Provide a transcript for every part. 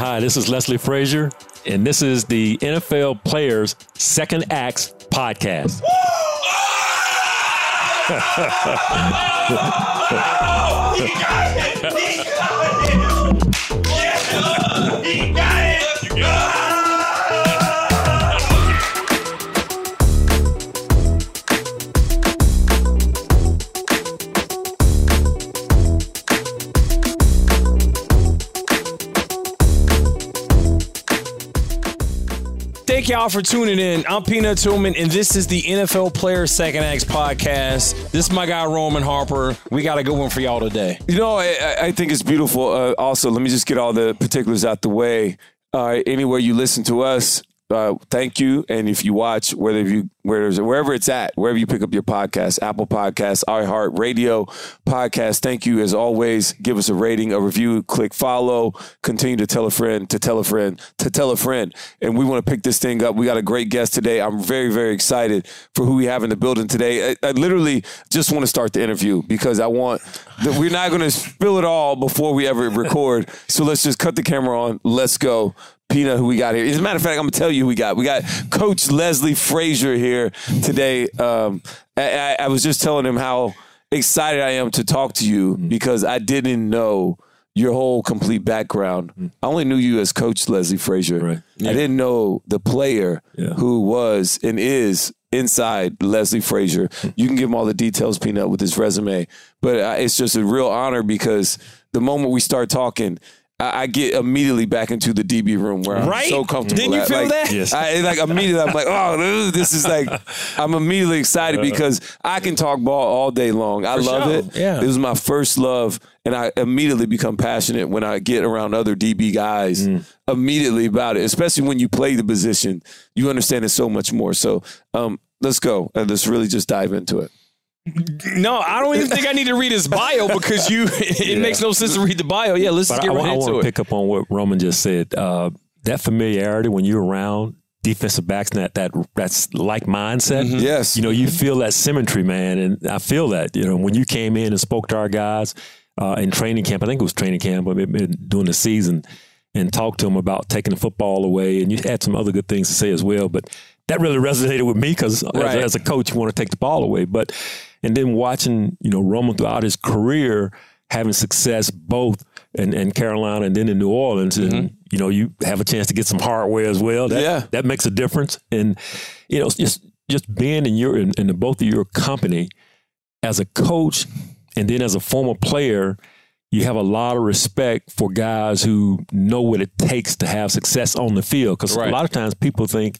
Hi, this is Leslie Frazier, and this is the NFL Players Second Acts podcast. he got it! He got it! Yeah! He got it! Thank y'all for tuning in. I'm Peanut Tillman, and this is the NFL Player Second Acts podcast. This is my guy Roman Harper. We got a good one for y'all today. You know, I, I think it's beautiful. Uh, also, let me just get all the particulars out the way. Uh, anywhere you listen to us, uh, thank you. And if you watch, whether you wherever wherever it's at, wherever you pick up your podcast, Apple Podcasts, iHeart Radio Podcast, thank you as always. Give us a rating, a review, click follow, continue to tell a friend, to tell a friend, to tell a friend. And we want to pick this thing up. We got a great guest today. I'm very, very excited for who we have in the building today. I, I literally just want to start the interview because I want that we're not going to spill it all before we ever record. So let's just cut the camera on. Let's go. Peanut, who we got here. As a matter of fact, I'm gonna tell you who we got. We got Coach Leslie Frazier here today. Um, I, I, was just telling him how excited I am to talk to you mm-hmm. because I didn't know your whole complete background. Mm-hmm. I only knew you as Coach Leslie Frazier. Right. Yeah. I didn't know the player yeah. who was and is inside Leslie Frazier. Mm-hmm. You can give him all the details, Peanut, with his resume. But uh, it's just a real honor because the moment we start talking, I, get immediately back into the DB room where I'm right? so comfortable. Didn't you at. feel like, that? Yes. I, like immediately, I'm like, oh, this is like, I'm immediately excited uh. because I can talk ball all day long. I love sure. it. Yeah. It was my first love, and I immediately become passionate when I get around other DB guys. Mm. Immediately about it, especially when you play the position, you understand it so much more. So, um, let's go and let's really just dive into it. No, I don't even think I need to read his bio because you. It yeah. makes no sense to read the bio. Yeah, let's but get I, right I, into I want to pick up on what Roman just said. Uh, that familiarity when you're around defensive backs and that that that's like mindset. Mm-hmm. Yes, you know you feel that symmetry, man, and I feel that. You know when you came in and spoke to our guys uh, in training camp. I think it was training camp, but during the season, and talked to them about taking the football away, and you had some other good things to say as well. But that really resonated with me because right. as, as, a coach, you want to take the ball away, but and then watching you know Roman throughout his career having success both in, in Carolina and then in New Orleans, and mm-hmm. you know you have a chance to get some hardware as well. That, yeah, that makes a difference, and you know just just being in your in, in the both of your company as a coach and then as a former player you have a lot of respect for guys who know what it takes to have success on the field. Because right. a lot of times people think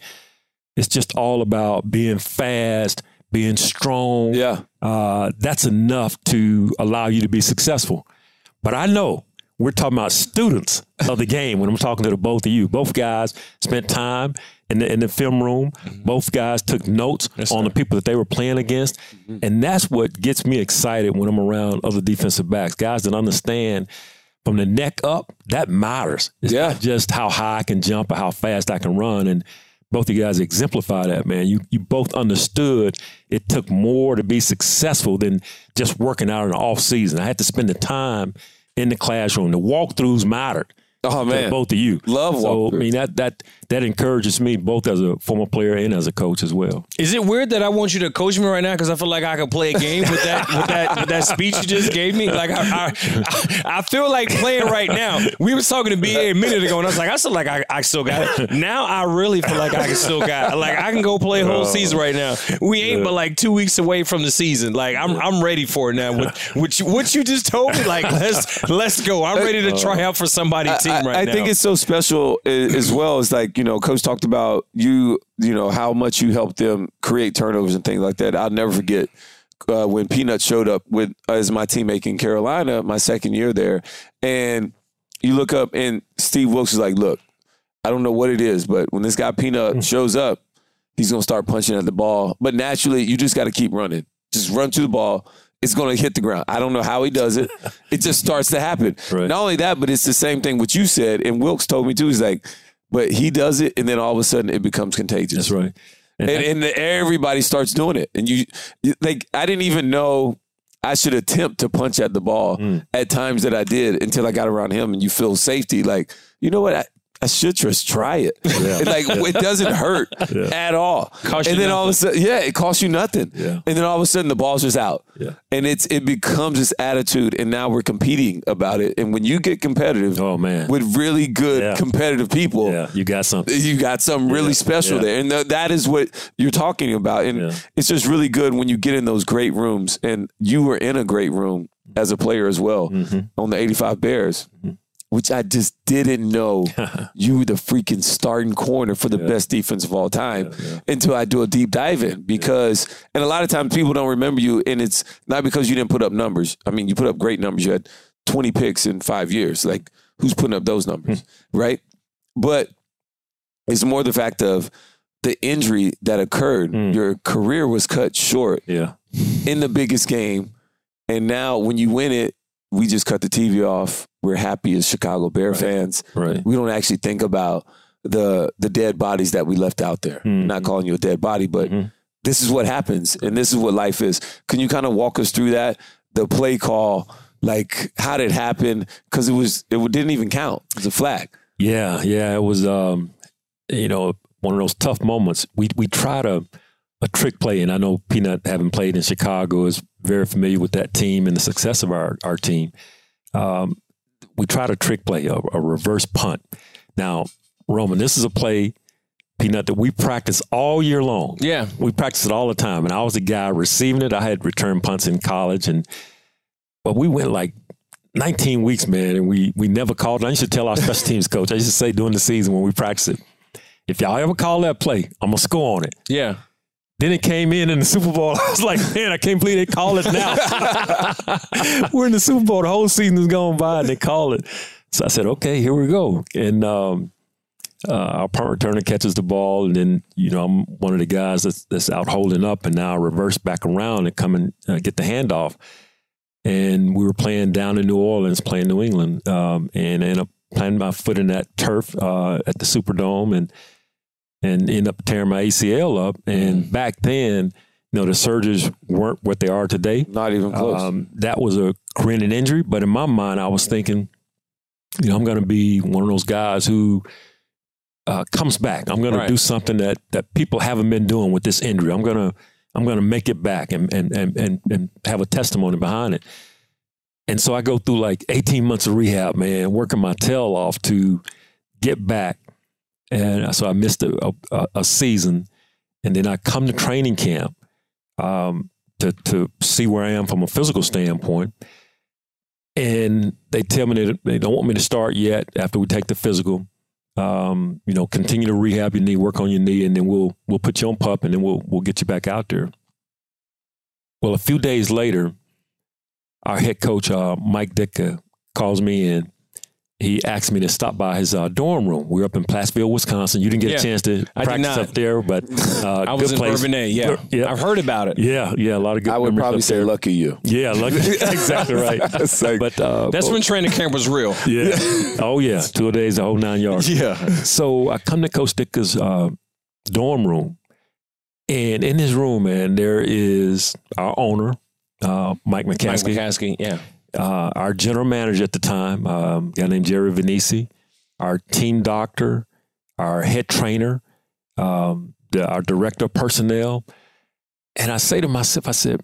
it's just all about being fast, being strong. Yeah. Uh, that's enough to allow you to be successful. But I know we're talking about students of the game when I'm talking to the both of you. Both guys spent time in the, in the film room. Mm-hmm. Both guys took notes yes, on the people that they were playing against. Mm-hmm. And that's what gets me excited when I'm around other defensive backs, guys that understand from the neck up, that matters. It's yeah. not just how high I can jump or how fast I can run. And both of you guys exemplify that, man. You you both understood it took more to be successful than just working out in the off season. I had to spend the time in the classroom. The walkthroughs mattered. Oh man, both of you love. So I mean that that that encourages me both as a former player and as a coach as well. Is it weird that I want you to coach me right now because I feel like I could play a game with that with that with that speech you just gave me? Like I, I, I feel like playing right now. We was talking to BA a minute ago, and I was like, I still like I, I still got it. Now I really feel like I can still got it. like I can go play a whole season right now. We ain't but like two weeks away from the season. Like I'm I'm ready for it now. With what you, what you just told me, like let's let's go. I'm ready to uh, try out for somebody's team right I, now. I think it's so special as well. It's like you know, coach talked about you, you know, how much you helped them create turnovers and things like that. I'll never forget uh, when Peanut showed up with as my teammate in Carolina, my second year there, and you look up and Steve Wilks is like, look, I don't know what it is, but when this guy Peanut shows up, he's gonna start punching at the ball. But naturally, you just got to keep running. Just run to the ball. It's gonna hit the ground. I don't know how he does it. It just starts to happen. Right. Not only that, but it's the same thing what you said. And Wilks told me too. He's like, but he does it, and then all of a sudden it becomes contagious. That's right. And, And, and everybody starts doing it. And you, you- like, I didn't even know I should attempt to punch at the ball Mm. at times that I did until I got around him. And you feel safety. Like, you know what? I, I should just try it. And, like, it doesn't hurt at all. Cost and then all of a sudden, yeah, it costs you nothing. Yeah. And then all of a sudden, the ball's just out. Yeah. And it's it becomes this attitude, and now we're competing about it. And when you get competitive oh man, with really good Yeah. competitive people, yeah, you got something. you got something really Yeah, special yeah. there. And th- that is what you're talking about. And Yeah. it's just really good when you get in those great rooms. And you were in a great room as a player as well Mm-hmm. on the 85 Bears, which I just didn't know you were the freaking starting corner for the best defense of all time until I do a deep dive in. Because, and a lot of times people don't remember you, and it's not because you didn't put up numbers. I mean, you put up great numbers. You had 20 picks in five years. Like, who's putting up those numbers? right? But it's more the fact of the injury that occurred. Mm. Your career was cut short Yeah, in the biggest game. And now when you win it, we just cut the TV off. We're happy as Chicago Bear fans. right. We don't actually think about the the dead bodies that we left out there. Mhm. Not calling you a dead body, but Mhm. this is what happens and this is what life is. Can you kind of walk us through that? The play call, like how did it happen? Because it was it didn't even count. It was a flag. Yeah, yeah, it was um, you know, one of those tough moments. We we try to a trick play, and I know Peanut, having played in Chicago, is very familiar with that team and the success of our our team. Um, we tried a trick play, a, a reverse punt. Now, Roman, this is a play, Peanut, that we practice all year long. Yeah. We practice it all the time, and I was the guy receiving it. I had return punts in college, and but we went like 19 weeks, man, and we we never called. I used to tell our special teams coach. I used to say during the season when we practice it, if y'all ever call that play, I'm gonna score on it. Yeah. Then it came in in the Super Bowl. I was like, man, I can't believe they call it now. We're in the Super Bowl. The whole season is going by, and they call it. So I said, okay, here we go. And um, uh, our punt returner catches the ball, and then you know I'm one of the guys that's, that's out holding up, and now I reverse back around and come and uh, get the handoff. And we were playing down in New Orleans, playing New England, um, and ended up planting my foot in that turf uh, at the Superdome, and and end up tearing my ACL up. And back then, you know, the surgeries weren't what they are today. Not even close. Um, that was a granted injury, but in my mind, I was thinking, you know, I'm going to be one of those guys who uh, comes back. I'm going Right. to do something that that people haven't been doing with this injury. I'm going to I'm going to make it back and and and and and have a testimony behind it. And so I go through like 18 months of rehab, man, working my tail off to get back. And so I missed a, a, a season, and then I come to training camp um, to to see where I am from a physical standpoint. And they tell me that they don't want me to start yet after we take the physical. Um, you know, continue to rehab your knee, work on your knee, and then we'll we'll put you on pup, and then we'll we'll get you back out there. Well, a few days later, our head coach uh, Mike Ditka calls me in. He asked me to stop by his uh, dorm room. We are up in Platteville, Wisconsin. You didn't get Yeah, a chance to I did practice up there, but uh, I was good in place. Bourbonnais. Yeah. Yeah. I've heard about it. Yeah, yeah, a lot of good. I would probably up say there. lucky you. Yeah, lucky. exactly right. It's like- But uh, That's when training camp was real. yeah. Oh yeah, two days, the whole nine yards. yeah. So I come to Coach Ditka's uh, dorm room, and in his room, man, there is our owner, uh, Mike Mike McCaskey, McCaskey. Yeah. Uh, our general manager at the time, um, a guy named Jerry Vainisi, our team doctor, our head trainer, um, the, our director of personnel. And I say to myself, I said,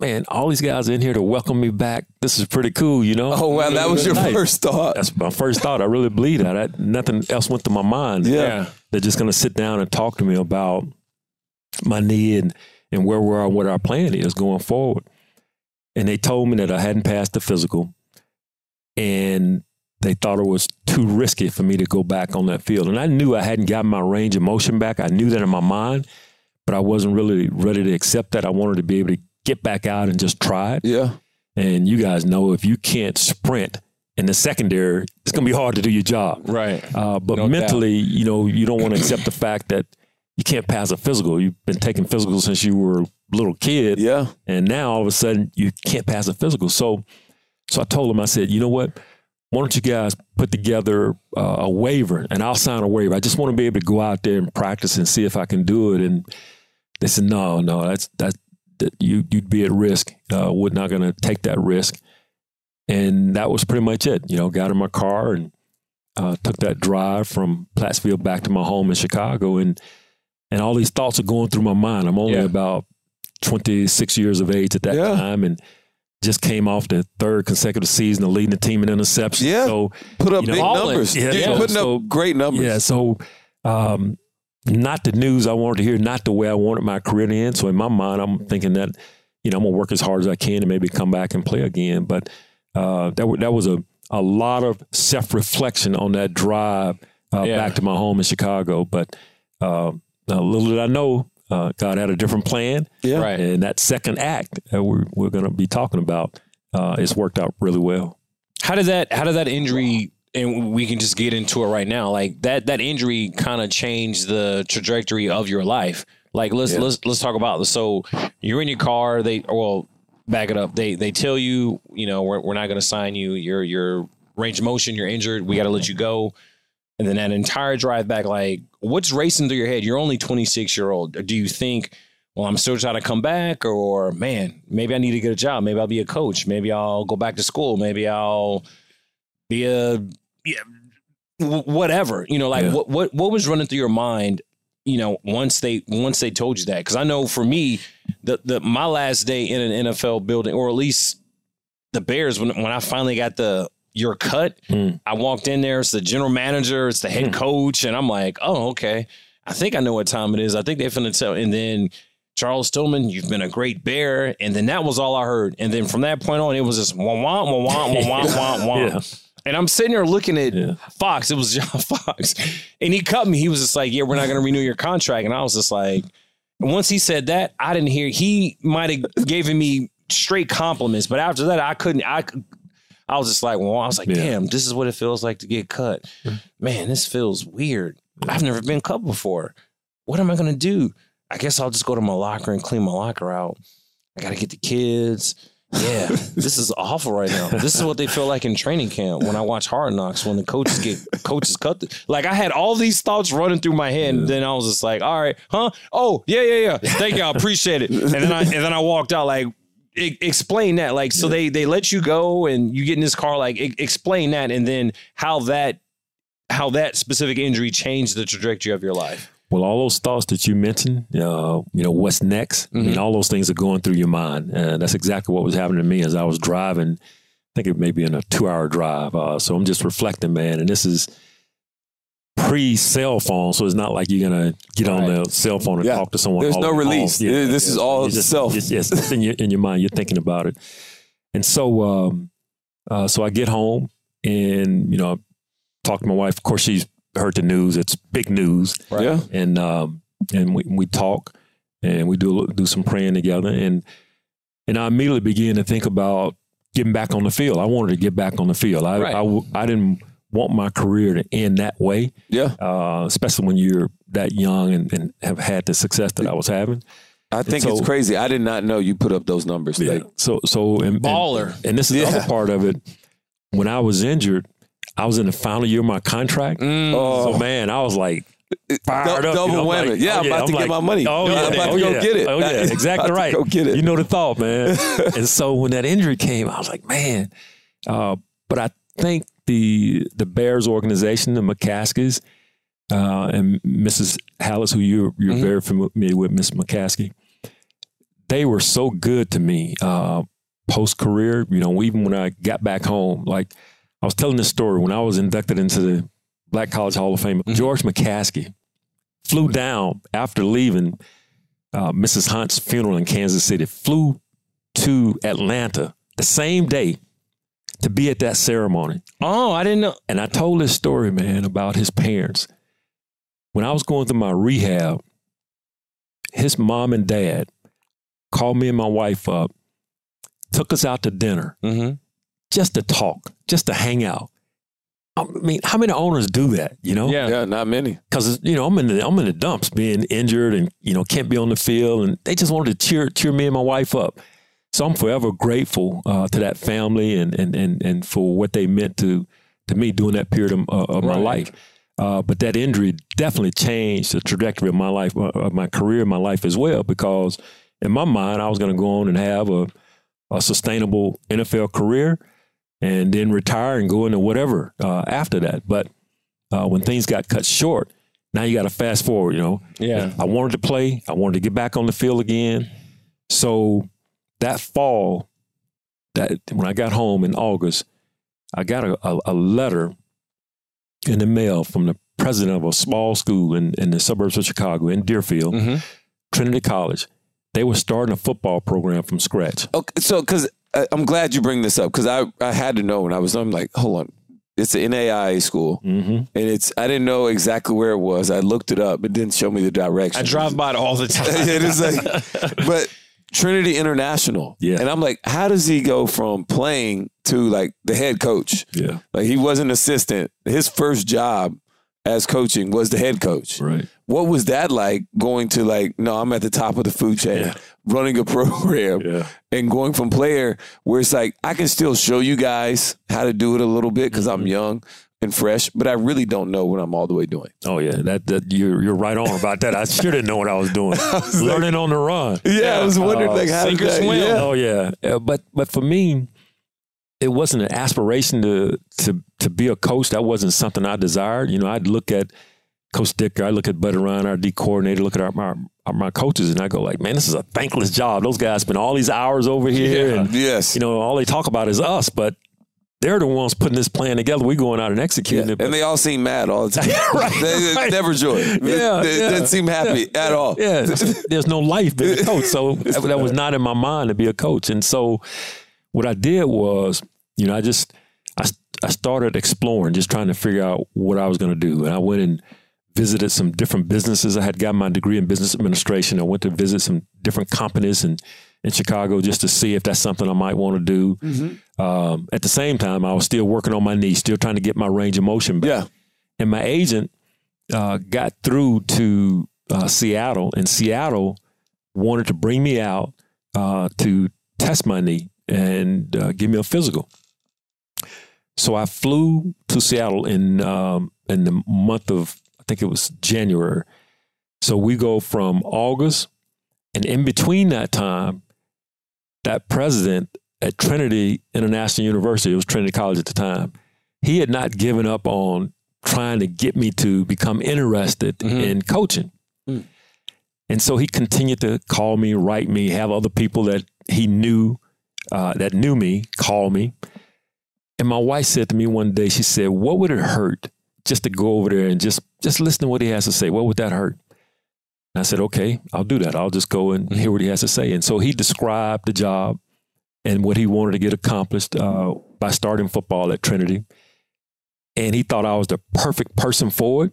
man, all these guys in here to welcome me back. This is pretty cool, you know? Oh wow, that was your Nice. first thought. That's my first thought. I really believe that. I, nothing else went through my mind. Yeah. Yeah. They're just going to sit down and talk to me about my knee and, and where we are and what our plan is going forward. And they told me that I hadn't passed the physical and they thought it was too risky for me to go back on that field. And I knew I hadn't gotten my range of motion back. I knew that in my mind, but I wasn't really ready to accept that. I wanted to be able to get back out and just try it. Yeah. And you guys know if you can't sprint in the secondary, it's going to be hard to do your job. Right. Uh, but No doubt. mentally, you know, you don't want to accept the fact that you can't pass a physical. You've been taking physical since you were a little kid, Yeah. and now all of a sudden you can't pass a physical. So, so I told him, I said, you know what? Why don't you guys put together uh, a waiver, and I'll sign a waiver. I just want to be able to go out there and practice and see if I can do it. And they said, no, no, that's that, that you you'd be at risk. Uh, we're not going to take that risk. And that was pretty much it. You know, got in my car and uh, took that drive from Platteville back to my home in Chicago, and and all these thoughts are going through my mind. I'm only Yeah. about 26 years of age at that Yeah. time, and just came off the third consecutive season of leading the team in interceptions. Yeah. So Put up You know, big balling. numbers. Yeah, You're yeah. putting So- up great numbers. yeah, so um, not the news I wanted to hear, not the way I wanted my career to end. So in my mind, I'm thinking that you know I'm gonna work as hard as I can and maybe come back and play again. But uh, that wa- that was a a lot of self reflection on that drive uh, Yeah. back to my home in Chicago. But uh, uh, little did I know, uh, God had a different plan, Yeah. Right. and that second act that we're we're gonna be talking about, uh, it's worked out really well. How did that how did that injury and we can just get into it right now. Like that that injury kind of changed the trajectory of your life. Like let's Yeah. let's let's talk about this. So you're in your car, they well back it up. They they tell you, you know, we're we're not going to sign you. You're you're range of motion, you're injured. We got to let you go. And then that entire drive back like what's racing through your head? You're only 26 year old. Do you think well, I'm still trying to come back, or man, maybe I need to get a job. Maybe I'll be a coach. Maybe I'll go back to school. Maybe I'll be a yeah, wh- whatever. You know, like Yeah. what what what was running through your mind? You know, once they once they told you that, because I know for me, the the my last day in an NFL building, or at least the Bears, when when I finally got the your cut. Mm. I walked in there, it's the general manager, it's the head mm. coach, and I'm like, oh, okay. I think I know what time it is. I think they're finna tell. And then Charles Tillman, you've been a great bear. And then that was all I heard. And then from that point on, it was just wah wah wah wah wah wah wah. yeah. And I'm sitting there looking at yeah. Fox. It was John Fox, and he cut me. He was just like, "Yeah, we're not going to renew your contract." And I was just like, once he said that, I didn't hear. He might have given me straight compliments, but after that, I couldn't. I I was just like, well, I was like, Yeah. damn, this is what it feels like to get cut. Man, this feels weird. I've never been cut before. What am I gonna do? I guess I'll just go to my locker and clean my locker out. I gotta get the kids. Yeah, this is awful right now. This is what they feel like in training camp when I watch Hard Knocks when the coaches get coaches cut. The, like I had all these thoughts running through my head, and then I was just like, "All right, huh? Oh, yeah, yeah, yeah. Thank you, I appreciate it." And then I and then I walked out like, "Explain that." Like, so they they let you go, and you get in this car. Like, e- explain that, and then how that how that specific injury changed the trajectory of your life. Well, all those thoughts that you mentioned, uh, you know, what's next? I mean, all those things are going through your mind. Uh, that's exactly what was happening to me as I was driving. I think it may be in a two hour drive. Uh, so I'm just reflecting, man. And this is pre cell phone. So it's not like you're going to get on the cell phone and Yeah. talk to someone. There's all no the way home. release. This is all just- self. Yes, yes, it's in your, in your mind. You're thinking about it. And so, um, uh, so I get home and, you know, talk to my wife. Of course, she's heard the news. It's big news Yeah. and um, and we, we talk and we do do some praying together and and I immediately began to think about getting back on the field. I wanted to get back on the field. I Right. I, I didn't want my career to end that way, Yeah. uh, especially when you're that young and, and have had the success that I was having. I think so- it's crazy. I did not know you put up those numbers. Like, So so and, and- Baller. And, this is the other part of it. When I was injured, I was in the final year of my contract. oh, So man, I was like fired Dou- up. double you know, whammy. like, Yeah, I'm about to get my money. Oh Yeah, yeah, I'm about oh, to go yeah. get it. Oh yeah, About exactly to right. go get it. You know the thought, man. and so when that injury came, I was like, man. Uh, but I think the the Bears organization, the McCaskeys, uh, and Mrs. Halas, who you're you're Mm-hmm. very familiar with, Miss McCaskey, they were so good to me uh, post career. You know, even when I got back home, like I was telling this story when I was inducted into the Black College Hall of Fame. George McCaskey flew down after leaving uh, Mrs. Hunt's funeral in Kansas City, flew to Atlanta the same day to be at that ceremony. Oh, I didn't know. And I told this story, man, about his parents. When I was going through my rehab, his mom and dad called me and my wife up, took us out to dinner, Mm-hmm. just to talk, just to hang out. I mean, how many owners do that? You know, Yeah. Yeah, not many. because you know I'm in the I'm in the dumps, being injured, and you know can't be on the field, and they just wanted to cheer cheer me and my wife up. So I'm forever grateful uh, to that family and and and and for what they meant to to me during that period of, uh, of my life. Uh, but that injury definitely changed the trajectory of my life, uh, of my career, my life as well. Because in my mind, I was going to go on and have a a sustainable NFL career, and then retire and go into whatever uh, after that. But uh, when things got cut short, now you got to fast forward. You know, Yeah. I wanted to play. I wanted to get back on the field again. So that fall, that when I got home in August, I got a, a, a letter in the mail from the president of a small school in, in the suburbs of Chicago, in Deerfield, Mhm. Trinity College. They were starting a football program from scratch. Okay, so because I'm glad you bring this up because I I had to know when I was I'm like hold on, it's an NAIA school Mm-hmm. and it's I didn't know exactly where it was. I looked it up. It didn't show me the direction. I drive by it all the time. it is like, but Trinity International. Yeah. and I'm like, how does he go from playing to like the head coach? Yeah. Like he was an assistant. His first job as coaching was the head coach. Right. What was that like going to like, no, I'm at the top of the food chain, Yeah. running a program Yeah. and going from player where it's like, I can still show you guys how to do it a little bit because Mm-hmm. I'm young and fresh, but I really don't know what I'm all the way doing. Oh yeah, that, that you're you're right on about that. I sure didn't know what I was doing. Learning on the run. Yeah, I was wondering Uh, like how sink did or that, swim. yeah. Oh yeah, Uh, but but for me, it wasn't an aspiration to to to be a coach. That wasn't something I desired. You know, I'd look at Coach Ditka, I look at Buddy Ryan, our D coordinator, look at our, my our, my coaches, and I go like, man, this is a thankless job. Those guys spend all these hours over here, Yeah. and Yes. you know, all they talk about is us, but. They're the ones putting this plan together. We going out and executing Yeah, it. and they all seem mad all the time. Right, they, right. never joy. Yeah, they, yeah. didn't seem happy at all. Yeah, there's no life being a coach. So that, that was not in my mind to be a coach. And so what I did was, you know, I just I, I started exploring, just trying to figure out what I was going to do. And I went and visited some different businesses. I had got my degree in business administration. I went to visit some different companies in in Chicago just to see if that's something I might want to do. Mm-hmm. Um, at the same time, I was still working on my knee, still trying to get my range of motion back Yeah. and my agent uh, got through to uh, Seattle, and Seattle wanted to bring me out uh, to test my knee and uh, give me a physical. So I flew to Seattle in um, in the month of I think it was January. So we go from August, and in between that time, that president at Trinity International University, it was Trinity College at the time, he had not given up on trying to get me to become interested Mhm. in coaching. Mm. And so he continued to call me, write me, have other people that he knew uh, that knew me call me. And my wife said to me one day, she said, "What would it hurt just to go over there and just just listen to what he has to say? What would that hurt?" And I said, "Okay, I'll do that. I'll just go and hear what he has to say." And so he described the job and what he wanted to get accomplished uh, by starting football at Trinity. And he thought I was the perfect person for it.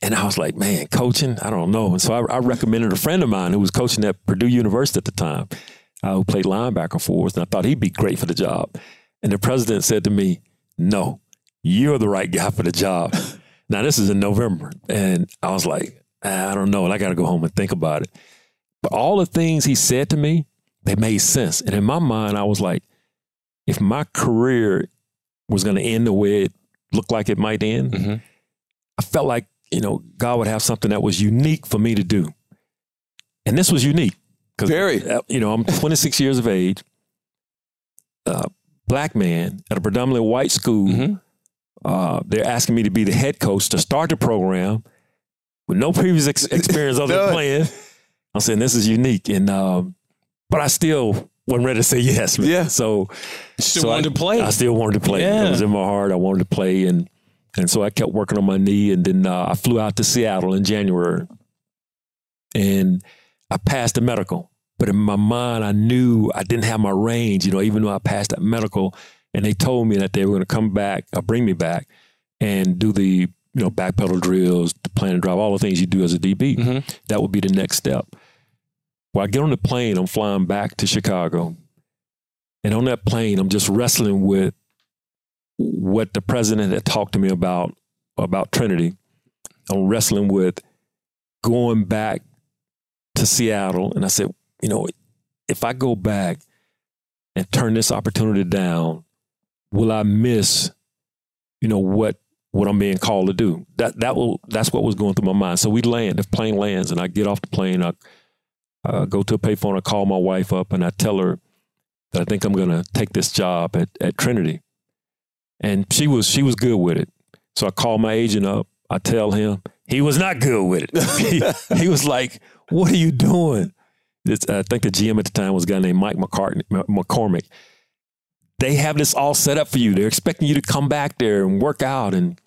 And I was like, man, coaching, I don't know. And so I, I recommended a friend of mine who was coaching at Purdue University at the time, uh, who played linebacker for us. And I thought he'd be great for the job. And the president said to me, no, you're the right guy for the job. now, this is in November. And I was like, I don't know. And I got to go home and think about it. But all the things he said to me, they made sense. And in my mind, I was like, if my career was going to end the way it looked like it might end, Mhm. I felt like, you know, God would have something that was unique for me to do. And this was unique. Because, Very. you know, I'm 26 years of age, uh, black man at a predominantly white school. Mhm. Uh, they're asking me to be the head coach to start the program with no previous ex- experience other than playing. I'm saying this is unique. And, um, but I still wasn't ready to say yes. man. Yeah. So, Still so wanted I, to play. I still wanted to play. Yeah. It was in my heart. I wanted to play, and and so I kept working on my knee, and then uh, I flew out to Seattle in January, and I passed the medical. But in my mind, I knew I didn't have my range. You know, even though I passed that medical, and they told me that they were going to come back, or bring me back, and do the you know back pedal drills, the plan and drive, all the things you do as a DB. Mhm. That would be the next step. Well, I get on the plane. I'm flying back to Chicago. And on that plane, I'm just wrestling with what the president had talked to me about about Trinity. I'm wrestling with going back to Seattle, and I said, you know, if I go back and turn this opportunity down, will I miss, you know, what what I'm being called to do? That that will that's what was going through my mind. So we land, the plane lands, and I get off the plane. I uh, go to a payphone. I call my wife up, and I tell her that I think I'm going to take this job at at Trinity, and she was she was good with it. So I call my agent up. I tell him he was not good with it. he, he was like, "What are you doing?" It's, I think the GM at the time was a guy named Mike McCormack. They have this all set up for you. They're expecting you to come back there and work out. And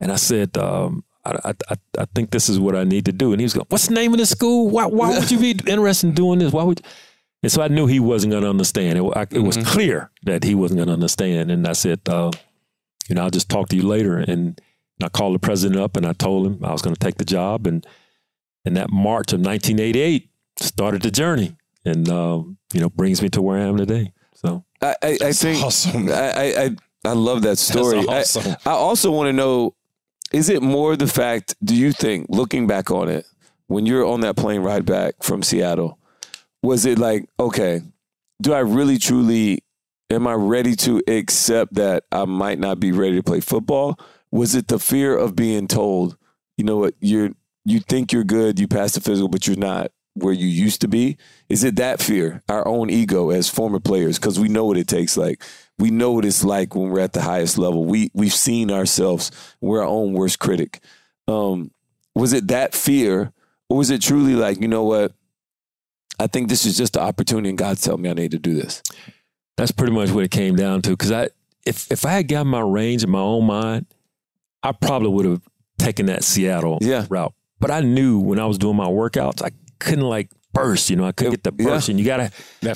and I said, um, I, I, I think this is what I need to do. And he was going, What's the name of the school? Why, why would you be interested in doing this? Why would And so I knew he wasn't going to understand. It, I, it was Mm-hmm. clear that he wasn't going to understand. And I said, uh, You know, I'll just talk to you later. And I called the president up and I told him I was going to take the job. And and that March of 1988 started the journey, and um, you know brings me to where I am today. So I, I, I think awesome. I, I I I love that story. I- awesome. I, also want to know: Is it more the fact? Do you think, looking back on it, when you're on that plane ride back from Seattle, was it like, okay, do I really truly? Am I ready to accept that I might not be ready to play football? Was it the fear of being told, you know what, you're you think you're good, you passed the physical, but you're not where you used to be? Is it that fear, our own ego as former players? Because we know what it takes. Like we know what it's like when we're at the highest level. We we've seen ourselves. We're our own worst critic. Um, was it that fear, or was it truly like, you know what? I think this is just the opportunity, and God's telling me I need to do this. that's pretty much what it came down to. Because I, if if I had gotten my range in my own mind, I probably would have taken that Seattle Yeah. route. But I knew when I was doing my workouts, I couldn't like burst. You know, I couldn't get the Yeah. burst, and you gotta,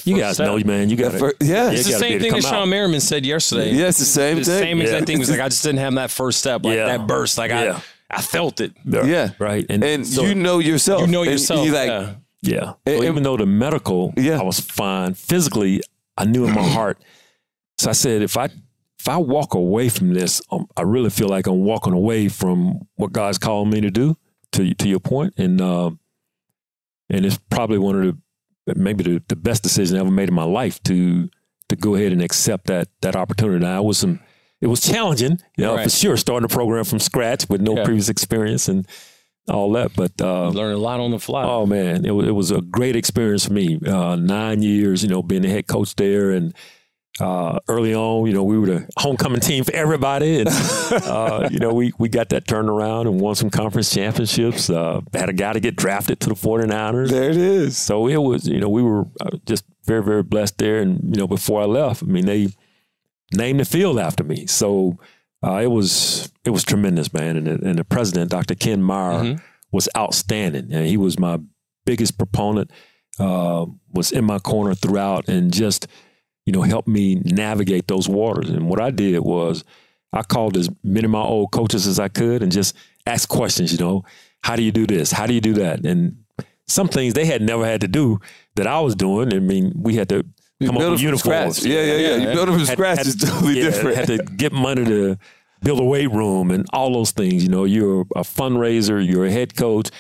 you guys step. know, man, you gotta. fir- yeah, It's You the gotta be same thing come that Sean out. Merriman said yesterday. yeah, it's the same the thing. same exact Yeah. thing. He was like, I just didn't have that first step, like Yeah. that burst. Like Yeah. I, I felt it. Yeah, right, and so- you know yourself. You know yourself. you like, yeah. Yeah. And- so even though the medical, Yeah. I was fine. Physically, I knew in my heart. So I said, if I if I walk away from this, um, I really feel like I'm walking away from what God's calling me to do. To to your point, and uh, and it's probably one of the maybe the, the best decision I ever made in my life to to go ahead and accept that that opportunity. Now, it was some it was challenging, you know, Right. for sure, starting a program from scratch with no Yeah. previous experience and all that. But uh, learn a lot on the fly. Oh man, it was, it was a great experience for me. Uh, nine years, you know, being the head coach there, and uh, early on, you know, we were the homecoming team for everybody, and uh, you know, we we got that turned around and won some conference championships. Uh, had a guy to get drafted to the 49ers. there it is. So it was, you know, we were uh, just very, very blessed there. And, you know, before I left, I mean, they named the field after me. So uh, it was, it was tremendous, man. And the, and the president, Dr. Ken Meyer, Mhm. was outstanding. And he was my biggest proponent, uh, was in my corner throughout and just, you know, helped me navigate those waters. And what I did was I called as many of my old coaches as I could and just asked questions, you know, how do you do this? How do you do that? And some things they had never had to do that I was doing. I mean, we had to You come up with uniforms. scratch. Yeah, yeah, yeah. You Yeah. build it from Had- scratch had- is totally yeah, different. Had to get money to build a weight room and all those things. You know, you're a fundraiser, you're a head coach,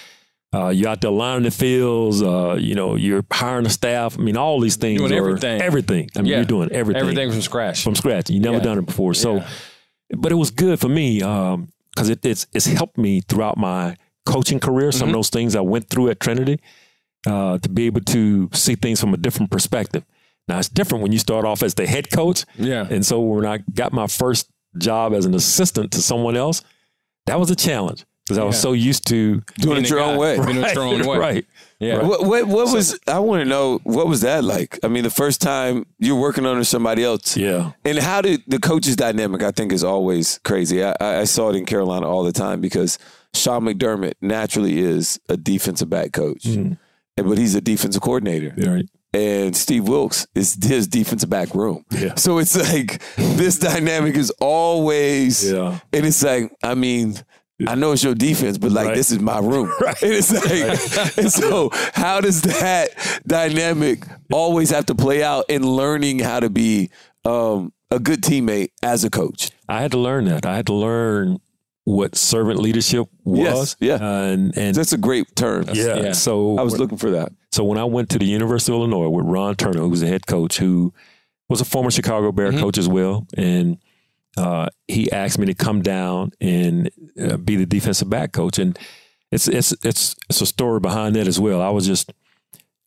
uh, you're out there lining the fields, uh, you know, you're hiring a staff. I mean, all these things Doing are everything. Everything. I mean, Yeah. you're doing everything Everything from scratch. from scratch. You never Yeah. done it before. So, Yeah. but it was good for me because it, it's it's helped me throughout my coaching career. Some Mm-hmm. of those things I went through at Trinity uh, to be able to see things from a different perspective. Now it's different when you start off as the head coach, Yeah. and so when I got my first job as an assistant to someone else, that was a challenge because I was Yeah. so used to Doing it your a own way. Doing it your own way. right. Yeah. What what what was I want to know what was that like? I mean, the first time you're working under somebody else, Yeah. and how did the coaches dynamic? I think is always crazy. I, I I saw it in Carolina all the time because Sean McDermott naturally is a defensive back coach, Mhm. and but he's a defensive coordinator, Right. and Steve Wilks is his defensive back room. Yeah. So it's like this dynamic is always, Yeah. and it's like I mean. I know it's your defense, but like Right. this is my room. And it's like, and so how does that dynamic always have to play out in learning how to be um, a good teammate as a coach? I had to learn that. I had to learn what servant leadership Yes, was. yeah. and and That's a great term. yeah. yeah. So I was looking for that. So when I went to the University of Illinois with Ron Turner, who was the head coach, who was a former Chicago Bear Mhm. coach as well, and uh, he asked me to come down and uh, be the defensive back coach, and it's it's it's it's a story behind that as well. I was just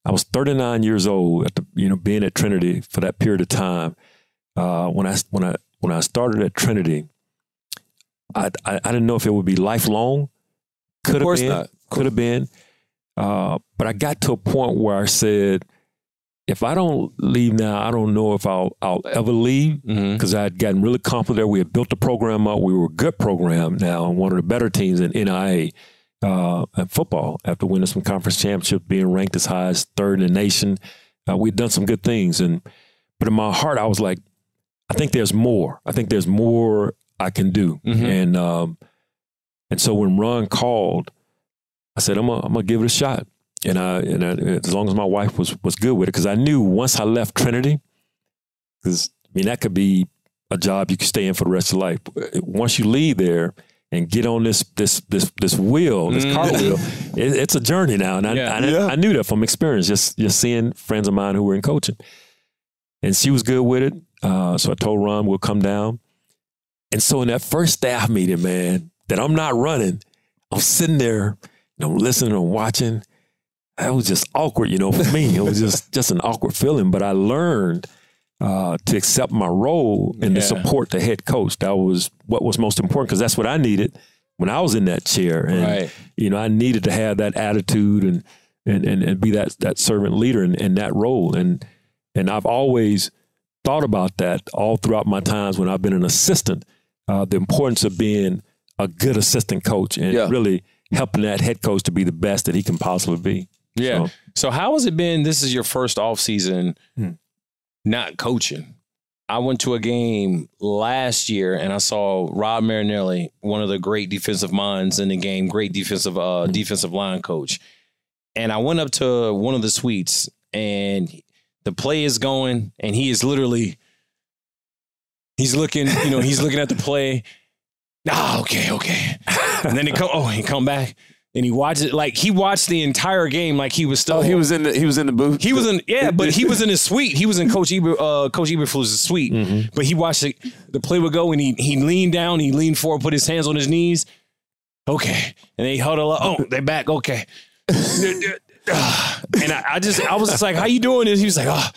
I was 39 years old at the you know being at Trinity for that period of time. Uh, when I when I when I started at Trinity, I, I I didn't know if it would be lifelong. Could have been, could have been. Uh, but I got to a point where I said, if I don't leave now, I don't know if I'll I'll ever leave because I had gotten really comfortable there. We had built the program up. We were a good program now, and one of the better teams in NAIA uh, at football after winning some conference championships, being ranked as high as third in the nation. Uh, we'd done some good things, and but in my heart, I was like, I think there's more. I think there's more I can do, Mhm. and um, and so when Ron called, I said, I'm gonna give it a shot. And I, and I, as long as my wife was was good with it, because I knew once I left Trinity, because I mean that could be a job you could stay in for the rest of your life. Once you leave there and get on this this this this wheel, this Mhm. cartwheel, it, it's a journey now. And I, Yeah. I, Yeah. I knew that from experience, just just seeing friends of mine who were in coaching, and she was good with it. Uh, so I told Ron we'll come down. And so in that first staff meeting, man, that I'm not running, I'm sitting there, and I'm listening and watching. That was just awkward, you know, for me. It was just just an awkward feeling. But I learned uh, to accept my role and Yeah. to support the head coach. That was what was most important because that's what I needed when I was in that chair. And Right. you know, I needed to have that attitude and and and, and be that that servant leader in, in that role. And and I've always thought about that all throughout my times when I've been an assistant. Uh, the importance of being a good assistant coach and Yeah. really helping that head coach to be the best that he can possibly be. Yeah. So- So how has it been? This is your first off season Hmm. not coaching. I went to a game last year and I saw Rod Marinelli, one of the great defensive minds in the game, great defensive uh, defensive line coach. And I went up to one of the suites and the play is going and he is literally he's looking, you know, he's looking at the play. Ah, okay, okay. And then he come oh, he come back and he watched it like he watched the entire game like he was still Oh, he was in the he was in the booth. he was in yeah, but he was in his suite. He was in Coach Eber, uh, Coach Eberflus' suite. Mhm. But he watched the, the play would go and he he leaned down, he leaned forward, put his hands on his knees. Okay, and they huddle up. Oh, they back. Okay, and I, I just I was just like, "How you doing?" And he was like, "Oh."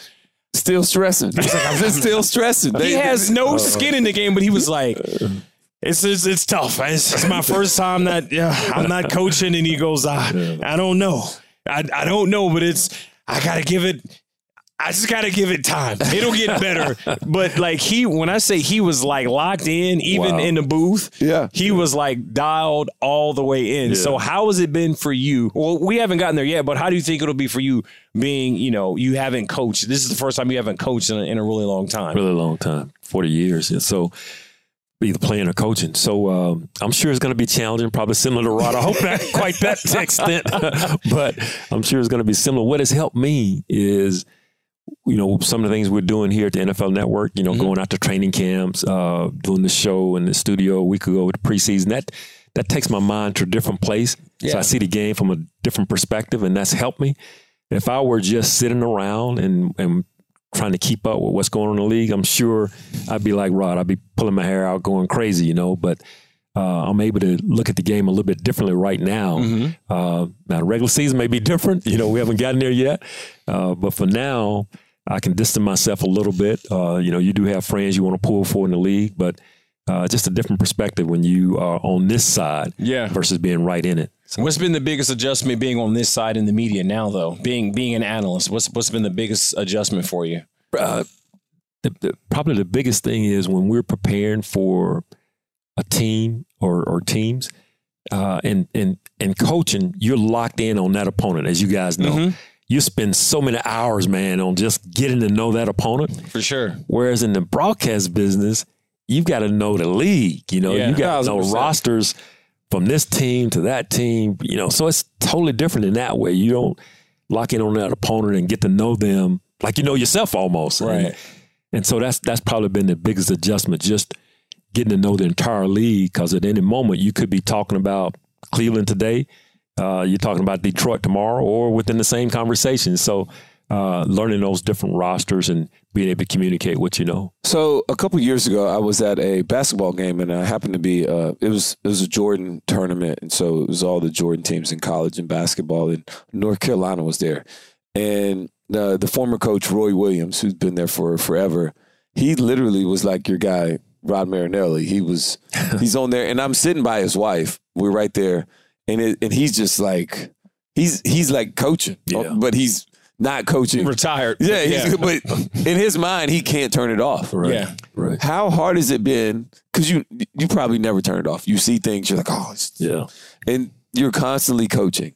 still stressing. He was like, I'm just still stressing. He has no skin in the game, but he was like, "It's it's, it's tough. It's, it's my first time that yeah, I'm not coaching." And he goes, "I I don't know. I I don't know, but it's I gotta give it." I just gotta give it time. It'll get better. but like he, when I say he was like locked in, even Wow. in the booth, Yeah. he was like dialed all the way in. So how has it been for you? Well, we haven't gotten there yet, but how do you think it'll be for you? Being, you know, you haven't coached. This is the first time you haven't coached in a, in a really long time. really long time, 40 years. And so either playing or coaching. So um, I'm sure it's going to be challenging, probably similar to Rod. I hope not quite that extent, but I'm sure it's going to be similar. What has helped me is, you know, some of the things we're doing here at the NFL Network, you know, Mm-hmm. going out to training camps, uh, doing the show in the studio a week ago with the preseason. That that takes my mind to a different place. So I see the game from a different perspective, and that's helped me. If I were just sitting around and, and trying to keep up with what's going on in the league, I'm sure I'd be like Rod. I'd be pulling my hair out, going crazy, you know. But uh, I'm able to look at the game a little bit differently right now. Uh, now, the regular season may be different. You know, we haven't gotten there yet. Uh, but for now, I can distance myself a little bit. Uh, you know, you do have friends you want to pull for in the league, but uh, just a different perspective when you are on this side Yeah. versus being right in it. What's been the biggest adjustment being on this side in the media now, though? Being being an analyst, what's what's been the biggest adjustment for you? uh, the, the, probably the biggest thing is when we're preparing for a team or, or teams uh, and, and, and coaching, you're locked in on that opponent, as you guys know. You spend so many hours, man, on just getting to know that opponent. For sure. Whereas in the broadcast business, you've got to know the league. You know, Yeah. you got to know 1000%. rosters from this team to that team, you know, so it's totally different in that way. You don't lock in on that opponent and get to know them like you know yourself almost. And- Right. and so that's that's probably been the biggest adjustment, just getting to know the entire league. Because at any moment you could be talking about Cleveland today, uh, you're talking about Detroit tomorrow, or within the same conversation. So uh, learning those different rosters and being able to communicate what you know. So a couple years ago, I was at a basketball game, and I happened to be. Uh, it was it was a Jordan tournament, and so it was all the Jordan teams in college and basketball. And North Carolina was there, and the the former coach Roy Williams, who's been there for forever, he literally was like your guy Rod Marinelli. He was he's on there, and I'm sitting by his wife. We're right there, and it, and he's just like he's he's like coaching, Yeah. but he's not coaching. Retired. Yeah, he's, but in his mind, he can't turn it off. Yeah. Right. How hard has it been? Because you you probably never turn it off. You see things, you're like, oh, it's, Yeah. and you're constantly coaching.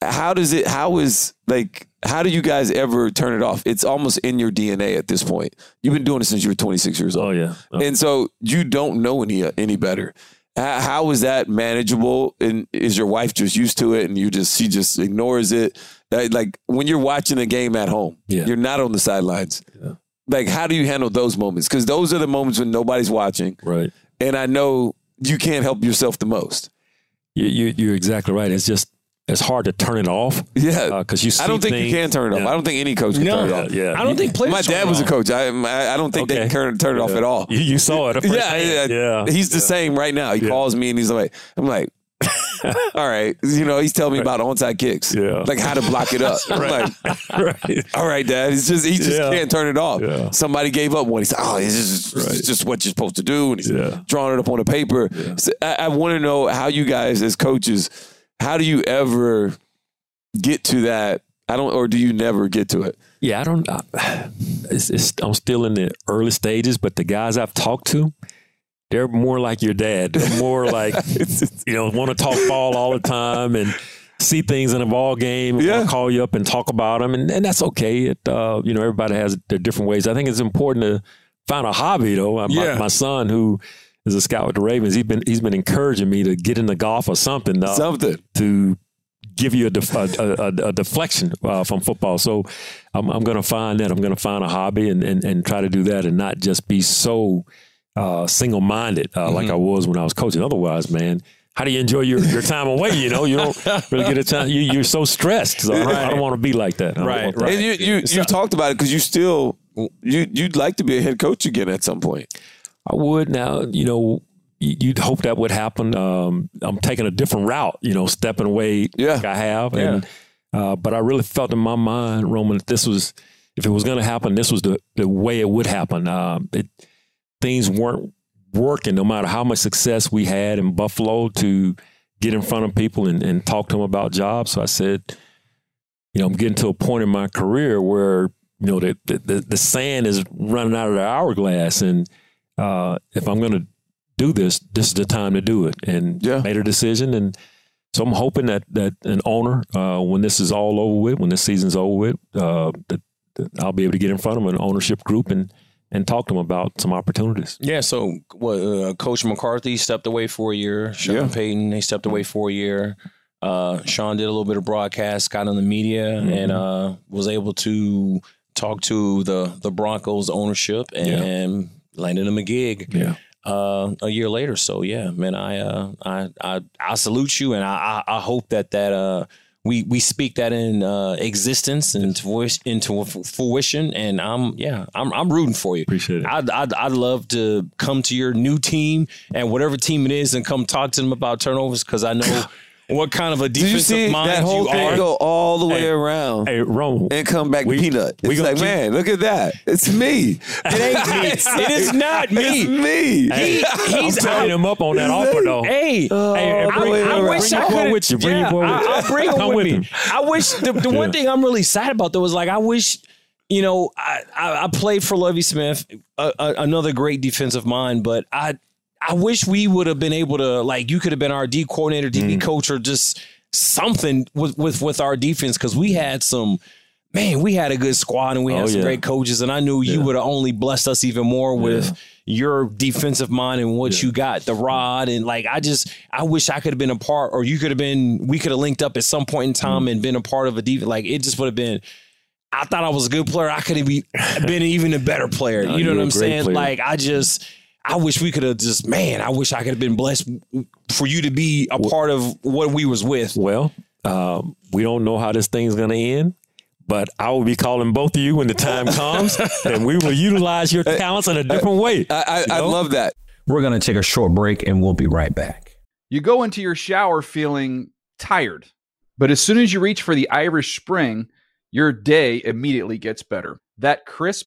How does it? How is like? How do you guys ever turn it off? It's almost in your DNA at this point. You've been doing it since you were 26 years old. Oh yeah. Oh, and so you don't know any any better. How, how is that manageable? And is your wife just used to it, and you just she just ignores it? Uh, Like when you're watching a game at home, Yeah. you're not on the sidelines. Like, how do you handle those moments? Because those are the moments when nobody's watching, right. and I know you can't help yourself the most. You, you you're exactly right. It's just it's hard to turn it off Yeah, because you. See I don't think things, you can turn it off. Yeah. I don't think any coach can No, turn it off. yeah. I don't think players. My dad it was a coach. I I don't think they Okay. can turn, turn it off at all. You, you saw it. Yeah, yeah, yeah. He's the same right now. He Yeah. calls me and he's like, I'm like, all right. You know, he's telling me about onside kicks. Yeah. Like how to block it up. I'm like, right. all right, dad. It's just he just Yeah. can't turn it off. Yeah. Somebody gave up one. He's said, "Oh, this is this is Right. just what you're supposed to do," and he's Yeah. drawing it up on a paper. So I, I want to know how you guys, as coaches, how do you ever get to that? I don't, or do you never get to it? Yeah, I don't. I, it's, it's, I'm still in the early stages, but the guys I've talked to, they're more like your dad. They're more like you know want to talk ball all the time and see things in a ball game. Yeah. call you up and talk about them, and, and that's okay. It uh, you know everybody has their different ways. I think it's important to find a hobby though. My, Yeah. my son who is a scout with the Ravens, he's been he's been encouraging me to get into golf or something. Uh, Something. to give you a, def- a, a, a deflection uh, from football. So I'm, I'm going to find that. I'm going to find a hobby and, and, and try to do that and not just be so uh, single minded uh, like I was when I was coaching. Otherwise, man, how do you enjoy your, your time away? You know, you don't really get a time. You, you're so stressed. So I don't, I don't want to be like that. Right, that. right. And you you you talked about it because you still you you'd like to be a head coach again at some point. I would now, you know, you'd hope that would happen. Um, I'm taking a different route, you know, stepping away Yeah. like I have. And, uh, but I really felt in my mind, Roman, that this was, if it was going to happen, this was the, the way it would happen. Um, it, things weren't working no matter how much success we had in Buffalo to get in front of people and, and talk to them about jobs. So I said, you know, I'm getting to a point in my career where, you know, the, the, the, the sand is running out of the hourglass. And uh, if I'm going to do this, this is the time to do it. And Yeah. made a decision. And so I'm hoping that, that an owner, uh, when this is all over with, when this season's over with, uh, that, that I'll be able to get in front of an ownership group and, and talk to them about some opportunities. Yeah, so what, uh, Coach McCarthy stepped away for a year. Sean Yeah. Payton, they stepped away for a year. Uh, Sean did a little bit of broadcast, got on the media, and uh, was able to talk to the the Broncos ownership and landed them a gig. Yeah. Uh, a year later, so yeah, man, I uh, I I I salute you, and I I, I hope that that uh we we speak that in uh, existence and to voice into fruition, and I'm yeah, I'm I'm rooting for you. Appreciate it. I'd, I'd, I'd love to come to your new team and whatever team it is and come talk to them about turnovers because I know what kind of a Did you defensive see mind that whole you thing are. go all the way Hey. around Hey, Rome. and come back We- peanut? we It's gonna like, keep- man, look at that. It's me. It ain't me. it is not It's me. me. Hey, he's I'm tying him up on that offer, though. Hey, Oh, Hey, I, I wish your I boy could with you. Bring your yeah, boy with I, you. I'll bring him with, with me. I wish the, the one thing I'm really sad about though is like I wish, you know, I I, I played for Lovie Smith, a, a, another great defensive mind, but I I wish we would have been able to like you could have been our D coordinator, DB Mm. coach, or just something with with with our defense because we had some man, we had a good squad and we had Oh, some yeah. great coaches, and I knew you Yeah. would have only blessed us even more with Yeah. your defensive mind and what you got, the rod, and like I just I wish I could have been a part, or you could have been, we could have linked up at some point in time Mm-hmm. and been a part of a defense. Like it just would have been. I thought I was a good player. I could have be, been even a better player. No, you know what I'm saying? player. Like I just. I wish we could have just man. I wish I could have been blessed for you to be a part of what we was with. Well, um, we don't know how this thing's going to end, but I will be calling both of you when the time comes, and we will utilize your talents in a different way. I, I, I know? love that. We're going to take a short break and we'll be right back. You go into your shower feeling tired, but as soon as you reach for the Irish Spring, your day immediately gets better. That crisp,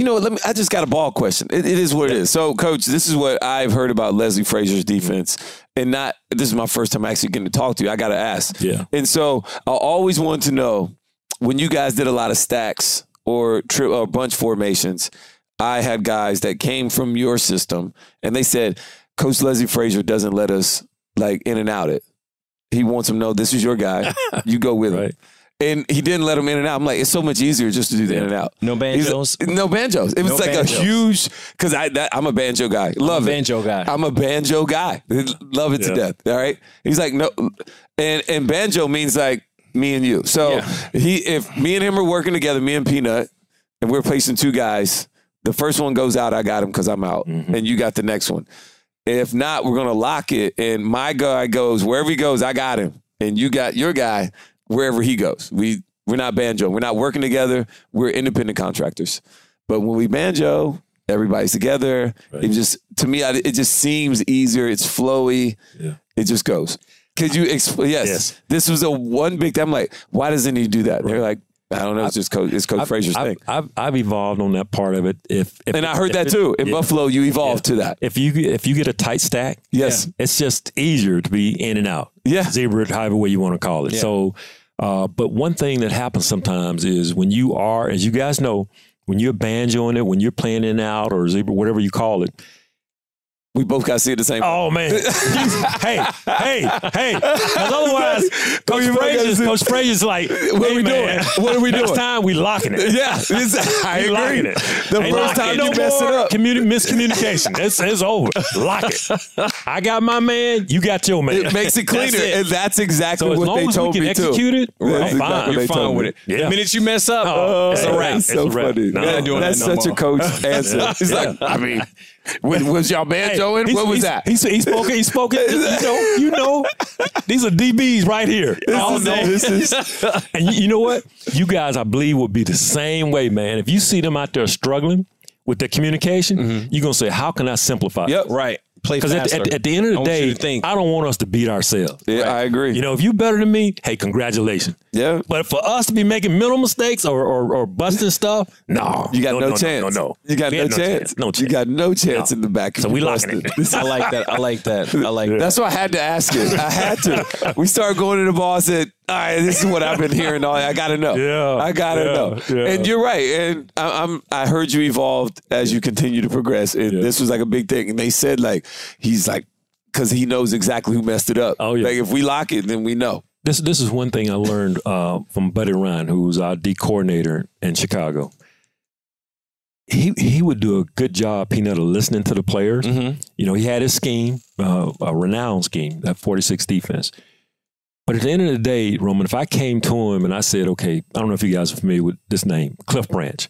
You know, let me. I just got a ball question. It, it is what it is. So, coach, this is what I've heard about Leslie Frazier's defense, and not. This is my first time actually getting to talk to you. I got to ask. Yeah. And so, I always wanted to know when you guys did a lot of stacks or tri- or bunch formations. I had guys that came from your system, and they said, Coach Leslie Frazier doesn't let us like in and out it. He wants them to know this is your guy. You go with him. Right. And he didn't let him in and out. I'm like, it's so much easier just to do the in and out. No He's- banjos. no banjos. It was No like banjos. a huge because I that, I'm a banjo guy. Love it. banjo guy. I'm a banjo guy. Love it to death. All right. He's like no, and and banjo means like me and you. So Yeah. he if me and him are working together, me and Peanut, and we're placing two guys. The first one goes out, I got him because I'm out, Mm-hmm. and you got the next one. If not, we're gonna lock it, and my guy goes wherever he goes, I got him, and you got your guy wherever he goes. We we're not banjo. We're not working together. We're independent contractors. But when we banjo, everybody's together. It just to me, I, it just seems easier. It's flowy. Yeah. It just goes. Could you explain? Yes, Yes. This was a one big. Thing. I'm like, why doesn't he do that? They're like, I don't know. It's just Coach. It's Coach Frazier's I've, thing. I've, I've evolved on that part of it. If, if And I heard that it- too. In yeah. Buffalo, you evolved to that. If you if you get a tight stack, Yes. it's just easier to be in and out. Yeah. zebra, however way you want to call it. So, uh, but one thing that happens sometimes is when you are, as you guys know, when you're banjoing it, when you're playing in and out or zebra, whatever you call it. We both got to see it the same. Oh man! hey, hey, hey! Because otherwise, oh, Coach you Frazier's, Coach Frazier's like, What are we man, doing? What are we next doing? time we locking it. Yeah, it's, I agree. locking it. The Ain't first time ain't you no mess it up, Communi- miscommunication. It's, it's over. Lock it. I got my man. You got your man. it makes it cleaner, That's it. and that's exactly So as what long they as we told can me execute too. it, That's I'm fine. what You're fine with it. Yeah. The minute you mess up, Oh, it's a wrap. That's so It's a wrap. funny. No, That- not doing that's such a coach answer. He's like, I mean, was, was y'all Hey, banjoing? he's- what was that? He, said he spoke. He spoke it. You know, you know, these are DBs right here. all is- day. this is- and you, you know what? You guys, I believe, will be the same way, man. If you see them out there struggling with their communication, mm-hmm. you're gonna say, "How can I simplify?" Yep. Right. Play Because at, at, at the end of the want you day, think. I don't want us to beat ourselves. yeah, I agree. You know, if you better than me, hey, congratulations. yeah. But for us to be making mental mistakes or or, or busting stuff, no, You got no, chance. No, no, You got We no had chance. No chance. You got no chance No. in the back. if So you we lost it. I like that. I like that. I like that. That's why I had to ask it. I had to. We started going to the ball. I said, "All right, this is what I've been hearing. All I got to know. Yeah, I got to yeah, know." yeah. And you're right. And I, I'm. I heard you evolved as you continue to progress. And Yeah. this was like a big thing. And they said like he's like because he knows exactly who messed it up. Oh, yeah. Like if we lock it, then we know. This this is one thing I learned uh, from Buddy Ryan, who was our D coordinator in Chicago. He he would do a good job, Peanut, of listening to the players. You know, he had his scheme, uh, a renowned scheme, that 46 defense. But at the end of the day, Roman, if I came to him and I said, okay, I don't know if you guys are familiar with this name, Cliff Branch,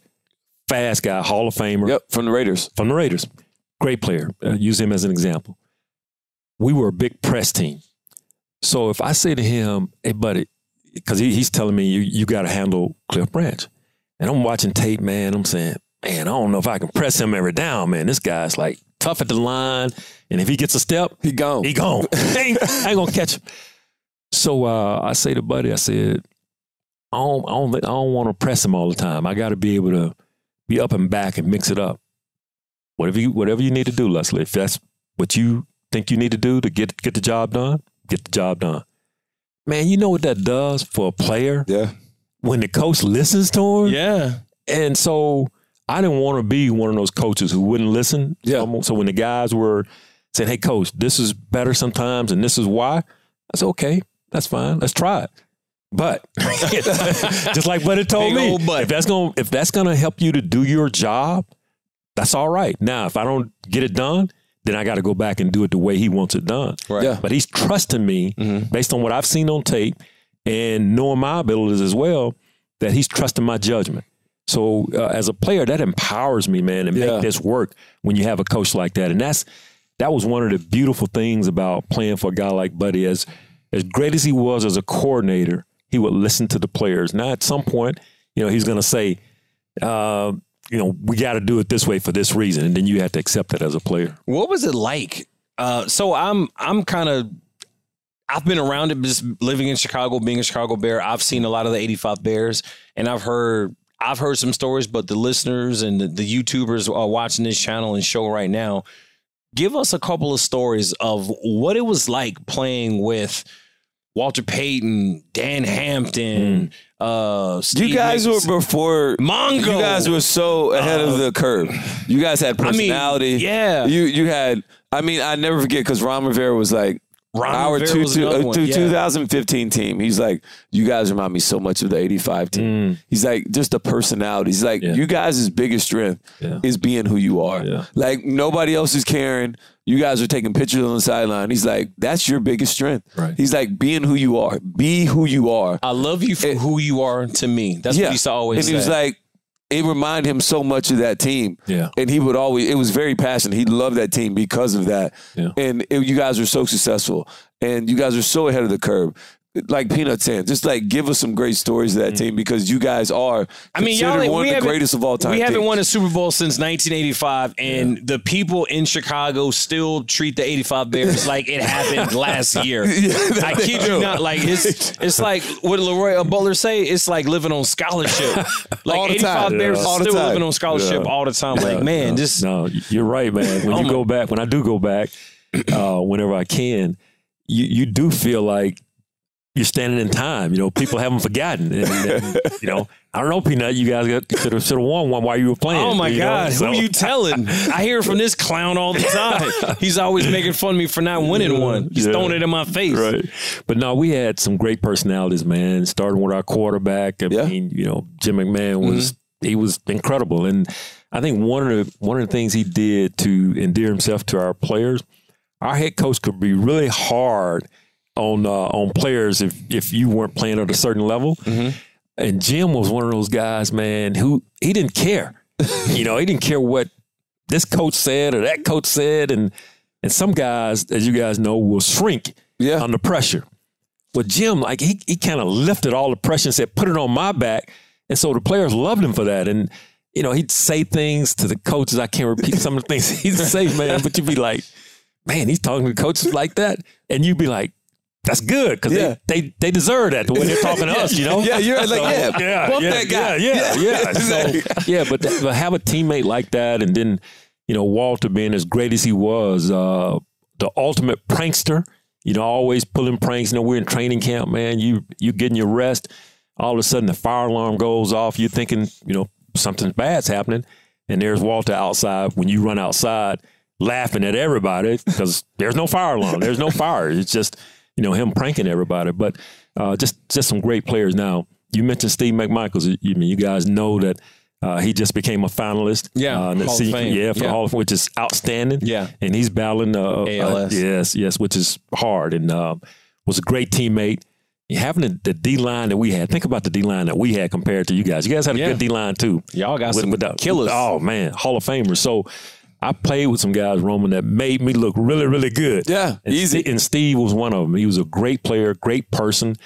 fast guy, Hall of Famer Yep, from the Raiders. from the Raiders, great player. Uh, use him as an example. We were a big press team. So if I say to him, hey, buddy, because he, he's telling me you, you got to handle Cliff Branch. And I'm watching tape, man. I'm saying, man, I don't know if I can press him every down, man. This guy's like tough at the line. And if he gets a step, He gone. he gone. I ain't, I ain't gonna catch him. So uh, I say to Buddy, I said, I don't, I don't, I don't want to press him all the time. I got to be able to be up and back and mix it up. Whatever you, whatever you need to do, Leslie. If that's what you think you need to do to get get the job done, get the job done. Man, you know what that does for a player Yeah. when the coach listens to him. Yeah. And so I didn't want to be one of those coaches who wouldn't listen. Yeah. Um, So when the guys were saying, "Hey, coach, this is better sometimes, and this is why," I said, "Okay, that's fine. Let's try it." But just like Buddy told Big me, old butt. if that's gonna if that's gonna help you to do your job, that's all right. Now, if I don't get it done, then I got to go back and do it the way he wants it done. Right. Yeah. But he's trusting me based on what I've seen on tape and knowing my abilities as well, that he's trusting my judgment. So uh, as a player, that empowers me, man, and Yeah. make this work when you have a coach like that. And that's that was one of the beautiful things about playing for a guy like Buddy. As as great as he was as a coordinator, he would listen to the players. Now at some point, you know, he's going to say, uh, you know, we got to do it this way for this reason, and then you have to accept that as a player. What was it like? Uh, so I'm I'm kind of I've been around it, just living in Chicago, being a Chicago Bear. I've seen a lot of the '85 Bears, and I've heard I've heard some stories. But the listeners and the, the YouTubers are watching this channel and show right now. Give us a couple of stories of what it was like playing with Walter Payton, Dan Hampton, uh, You guys Nichols- were before Mongo. You guys were so ahead of the curve. You guys had I mean, personality. yeah. You you had. I mean, I never forget because Ron Rivera was like Ron our Rivera two, was two, uh, two- yeah. 2015 team. He's like, you guys remind me so much of the 85 team. He's like, just the personality. He's like, Yeah. you guys' biggest strength Yeah. is being who you are. Yeah. Like nobody else is caring. You guys are taking pictures on the sideline. He's like, that's your biggest strength. Right. He's like, being who you are. Be who you are. I love you for who you are to me. That's what he used to always and say. he was like, it reminded him so much of that team. Yeah. And he would always, it was very passionate. He loved that team because of that. Yeah. And it, you guys were so successful and you guys are so ahead of the curve. Like Peanut saying, just like give us some great stories of that team because you guys are. I mean, y'all considered one of the haven't- of all time. We haven't won a Super Bowl since 1985, and the people in Chicago still treat the 85 Bears like it happened last year. I kid you not. Like it's it's like what LeRoy Butler say. It's like living on scholarship. Like All the 85 time. Bears Yeah. All the still living on scholarship Yeah. all the time. Like man, this no, you're right, man. When Oh you my- go back, when I do go back, uh, whenever I can, you you do feel like you're standing in time. You know, people haven't forgotten. And, and, you know, I don't know, Peanut. You guys got should have should have won one while you were playing. Oh my you know? God! So- Who are you telling? I hear from this clown all the time. He's always making fun of me for not winning one. He's Yeah. throwing it in my face. Right. But no, we had some great personalities, man. Starting with our quarterback. I Yeah. mean, you know, Jim McMahon was mm-hmm. he was incredible. And I think one of the one of the things he did to endear himself to our players, our head coach could be really hard on uh, on players if if you weren't playing at a certain level. And Jim was one of those guys, man, who he didn't care. you know, he didn't care what this coach said or that coach said, and and some guys, as you guys know, will shrink Yeah. under pressure. But Jim, like he he kind of lifted all the pressure and said, "Put it on my back," and so the players loved him for that. And you know, he'd say things to the coaches. I can't repeat some of the things he'd say, man, but you'd be like, "Man, he's talking to coaches like that," and you'd be like. That's good because Yeah. they, they they deserve that the way they're talking to us, you know. Yeah, you're like, So, yeah, yeah, bump yeah, that guy. yeah, yeah, Yeah. So, yeah, but, but have a teammate like that, and then you know Walter being as great as he was, uh, the ultimate prankster. You know, always pulling pranks. You know, we're in training camp, man. You you getting your rest. All of a sudden, the fire alarm goes off. You're thinking, you know, something bad's happening, and there's Walter outside. When you run outside, laughing at everybody because there's no fire alarm. There's no fire. It's just you know him pranking everybody. But uh, just just some great players. Now you mentioned Steve McMichaels. You mean you guys know that uh, he just became a finalist. Yeah, uh, Hall of Fame. yeah, for Yeah. Hall of which is outstanding. Yeah. and he's battling uh, ALS. uh, yes, yes, which is hard and uh, was a great teammate. Having the, the D line that we had, think about the D line that we had compared to you guys. You guys had a Yeah. good D line too. Y'all got With- some with the- killers. Oh man, Hall of Famers. So I played with some guys, Roman, that made me look really, really good. Yeah, and easy. And Steve was one of them. He was a great player, great person,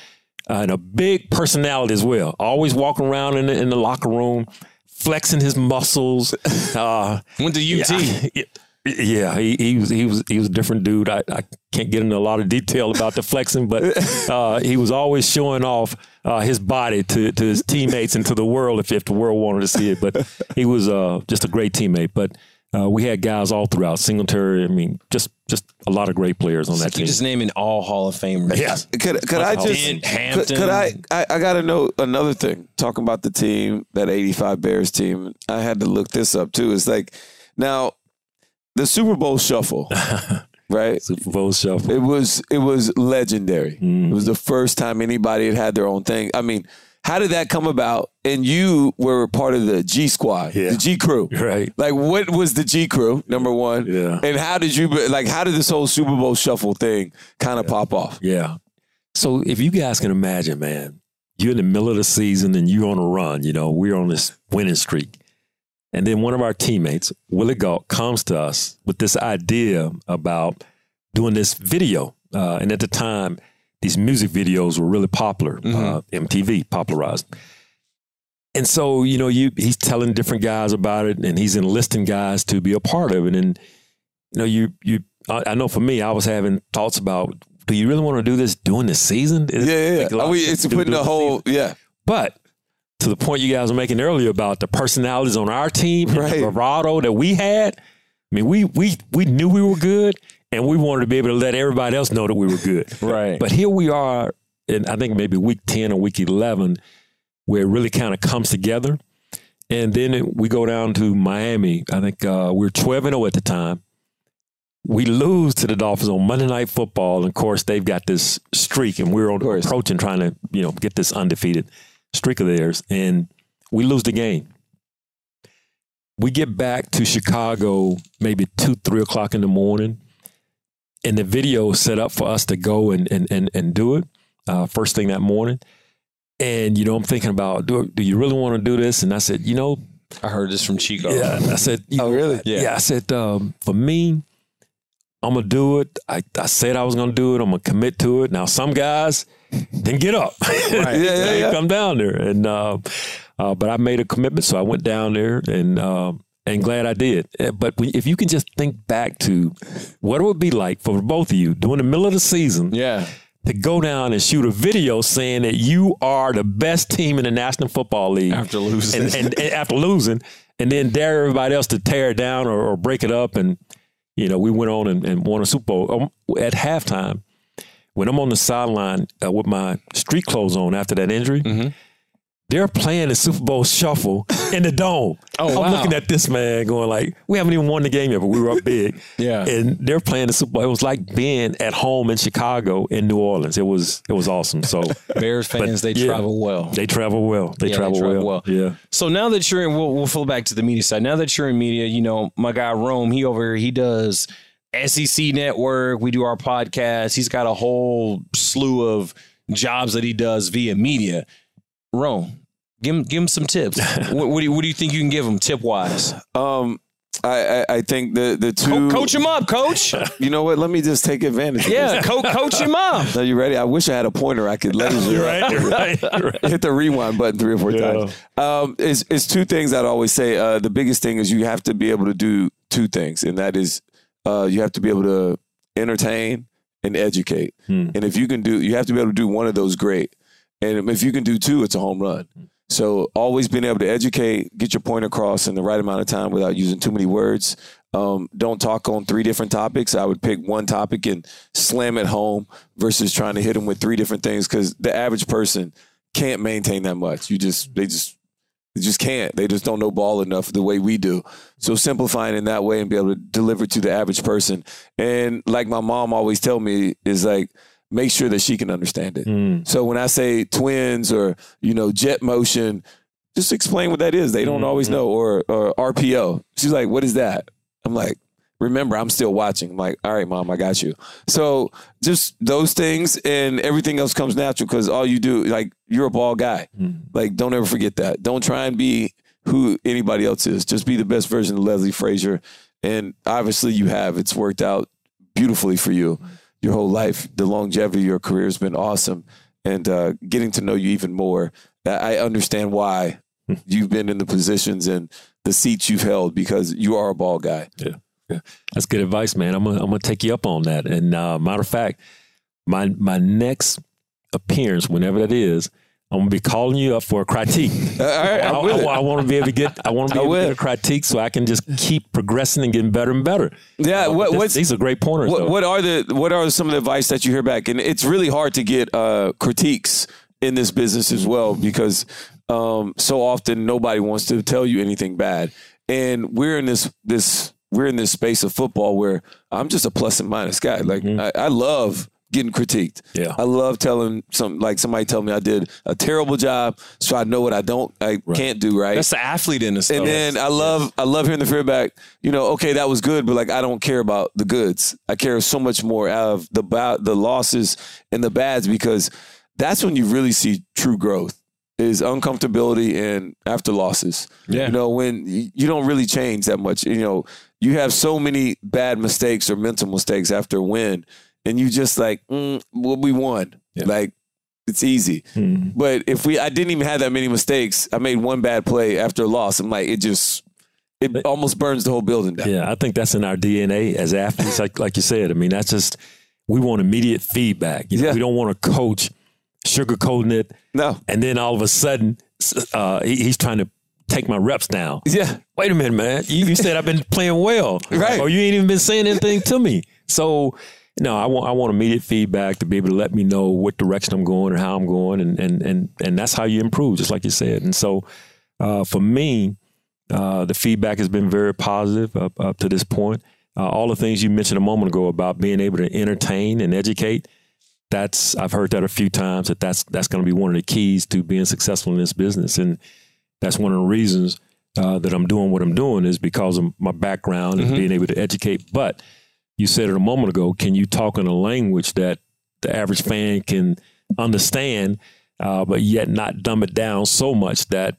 uh, and a big personality as well. Always walking around in the, in the locker room, flexing his muscles. Uh, Went to UT. yeah, yeah, he, he was he was he was a different dude. I, I can't get into a lot of detail about the flexing, but uh, he was always showing off uh, his body to, to his teammates and to the world if, if the world wanted to see it. But he was uh, just a great teammate. But Uh, we had guys all throughout Singletary. I mean, just just a lot of great players on that Keep team. just naming all Hall of Famers. Yes. Could, could I just Dent, could, could I, I I gotta know another thing talking about the team that 85 Bears team I had to look this up too it's like now the Super Bowl shuffle right Super Bowl shuffle. it was it was legendary Mm. it was the first time anybody had had their own thing I mean how did that come about and you were part of the G squad Yeah. the G crew Right. like what was the G crew number one Yeah. and how did you like how did this whole Super Bowl shuffle thing kind of pop off Yeah. So if you guys can imagine, man, you're in the middle of the season and you're on a run, you know, we're on this winning streak. And then one of our teammates, Willie Gault, comes to us with this idea about doing this video. Uh, and at the time, these music videos were really popular. Uh, MTV popularized. And so, you know, you he's telling different guys about it and he's enlisting guys to be a part of it. And, you know, you you I, I know for me, I was having thoughts about do you really want to do this during the season? It's- Yeah, yeah, like yeah. I it's putting the whole, season. yeah. But to the point you guys were making earlier about the personalities on our team, Right. the bravado that we had. I mean, we we we knew we were good, and we wanted to be able to let everybody else know that we were good. Right. But here we are, and I think maybe week ten or week eleven, where it really kind of comes together. And then it, we go down to Miami. I think uh, we are twelve and zero at the time. We lose to the Dolphins on Monday Night Football, and of course they've got this streak, and we're on approaching trying to you know get this undefeated streak of theirs, and we lose the game. We get back to Chicago maybe two, three o'clock in the morning, and the video is set up for us to go and and and, and do it uh, first thing that morning. And you know, I'm thinking about do do you really want to do this? And I said, you know, I heard this from Chico. yeah. I said, you Oh, really? Yeah. Yeah. I said, um, for me, I'm gonna do it. I, I said I was gonna do it. I'm gonna commit to it. Now, some guys didn't get up. Yeah, yeah, They yeah. Come down there, and uh, uh, but I made a commitment, so I went down there, and uh, and glad I did. Uh, But if you can just think back to what it would be like for both of you during the middle of the season, Yeah. to go down and shoot a video saying that you are the best team in the National Football League After losing. and, and, and after losing, and then dare everybody else to tear it down or, or break it up. And you know, we went on and, and won a Super Bowl um, at halftime. When I'm on the sideline uh, with my street clothes on after that injury, Mm-hmm. They're playing the Super Bowl shuffle in the dome. Oh, I'm wow. looking at this man going like, we haven't even won the game yet, but we were up big. Yeah. And they're playing the Super Bowl. It was like being at home in Chicago in New Orleans. It was it was awesome. So Bears fans, they yeah. travel well. they travel well. They Yeah, they travel travel well. well. Yeah. So now that you're in, we'll, we'll fall back to the media side. Now that you're in media, you know, my guy Rome, he over here, he does SEC Network. We do our podcast. He's got a whole slew of jobs that he does via media. Rome, give him, give him some tips. what, what, do you, what do you think you can give him tip wise? Um, I, I I think the the two coach him up, coach. You know what? Let me just take advantage. Of Yeah, co- coach him up. Are you ready? I wish I had a pointer I could laser Right, right, right. hit the rewind button three or four Yeah. times. Um, it's, it's two things I'd always say. Uh, the biggest thing is you have to be able to do two things, and that is uh, you have to be able to entertain and educate. Hmm. And if you can do, you have to be able to do one of those great. And if you can do two, it's a home run. So always being able to educate, get your point across in the right amount of time without using too many words. Um, don't talk on three different topics. I would pick one topic and slam it home versus trying to hit them with three different things because the average person can't maintain that much. You just they just they just can't. They just don't know ball enough the way we do. So simplifying in that way and be able to deliver to the average person. And like my mom always tell me is like make sure that she can understand it. Mm. So when I say twins or you know jet motion, just explain what that is. They don't hmm, always hmm. know or or RPO. She's like, "What is that?" I'm like, "Remember, I'm still watching." I'm like, "All right, mom, I got you." So just those things and everything else comes natural because all you do, like, you're a ball guy. Hmm. Like, don't ever forget that. Don't try and be who anybody else is. Just be the best version of Leslie Frazier. And obviously, you have. It's worked out beautifully for you your whole life. The longevity of your career has been awesome. And uh, getting to know you even more, I understand why you've been in the positions and the seats you've held because you are a ball guy. Yeah, yeah, that's good advice, man. I'm gonna I'm gonna take you up on that. And uh, matter of fact, my my next appearance, whenever that is, I'm gonna be calling you up for a critique. All right, I, I'm with it. want to be able to get. I want to be able to get a critique so I can just keep progressing and getting better and better. Yeah, what, This- what's these are great pointers. What, what are the what are some of the advice that you hear back? And it's really hard to get uh, critiques in this business as well because um, so often nobody wants to tell you anything bad, and we're in this this we're in this space of football where I'm just a plus and minus guy. Like I, I love getting critiqued. Yeah. I love telling some like somebody tell me I did a terrible job, so I know what I don't I can't do right. That's the athlete in the us. And then I love I love hearing the feedback. You know, okay, that was good, but like I don't care about the goods. I care so much more of the the losses and the bads because that's when you really see true growth is uncomfortability and after losses. Yeah. You know, when you don't really change that much. You know, you have so many bad mistakes or mental mistakes after a win, and you just like, mm, well, we won. Like it's easy. Mhm. But if we, I didn't even have that many mistakes. I made one bad play after a loss. I'm like, it just, it almost burns the whole building down. Yeah, I think that's in our DNA as athletes. like like you said, I mean, that's just we want immediate feedback. You know, Yeah. we don't want a coach sugarcoating it, No. and then all of a sudden uh, he, he's trying to take my reps down. Yeah. Wait a minute, man. You, you said I've been playing well, Right. Or you ain't even been saying anything to me. So. No, I want I want immediate feedback to be able to let me know what direction I'm going or how I'm going, and and and and that's how you improve, just like you said. And so, uh, for me, uh, the feedback has been very positive up, up to this point. Uh, all the things you mentioned a moment ago about being able to entertain and educate, that's I've heard that a few times that that's that's going to be one of the keys to being successful in this business, and that's one of the reasons uh, that I'm doing what I'm doing is because of my background and being able to educate. But you said it a moment ago. Can you talk in a language that the average fan can understand, uh, but yet not dumb it down so much that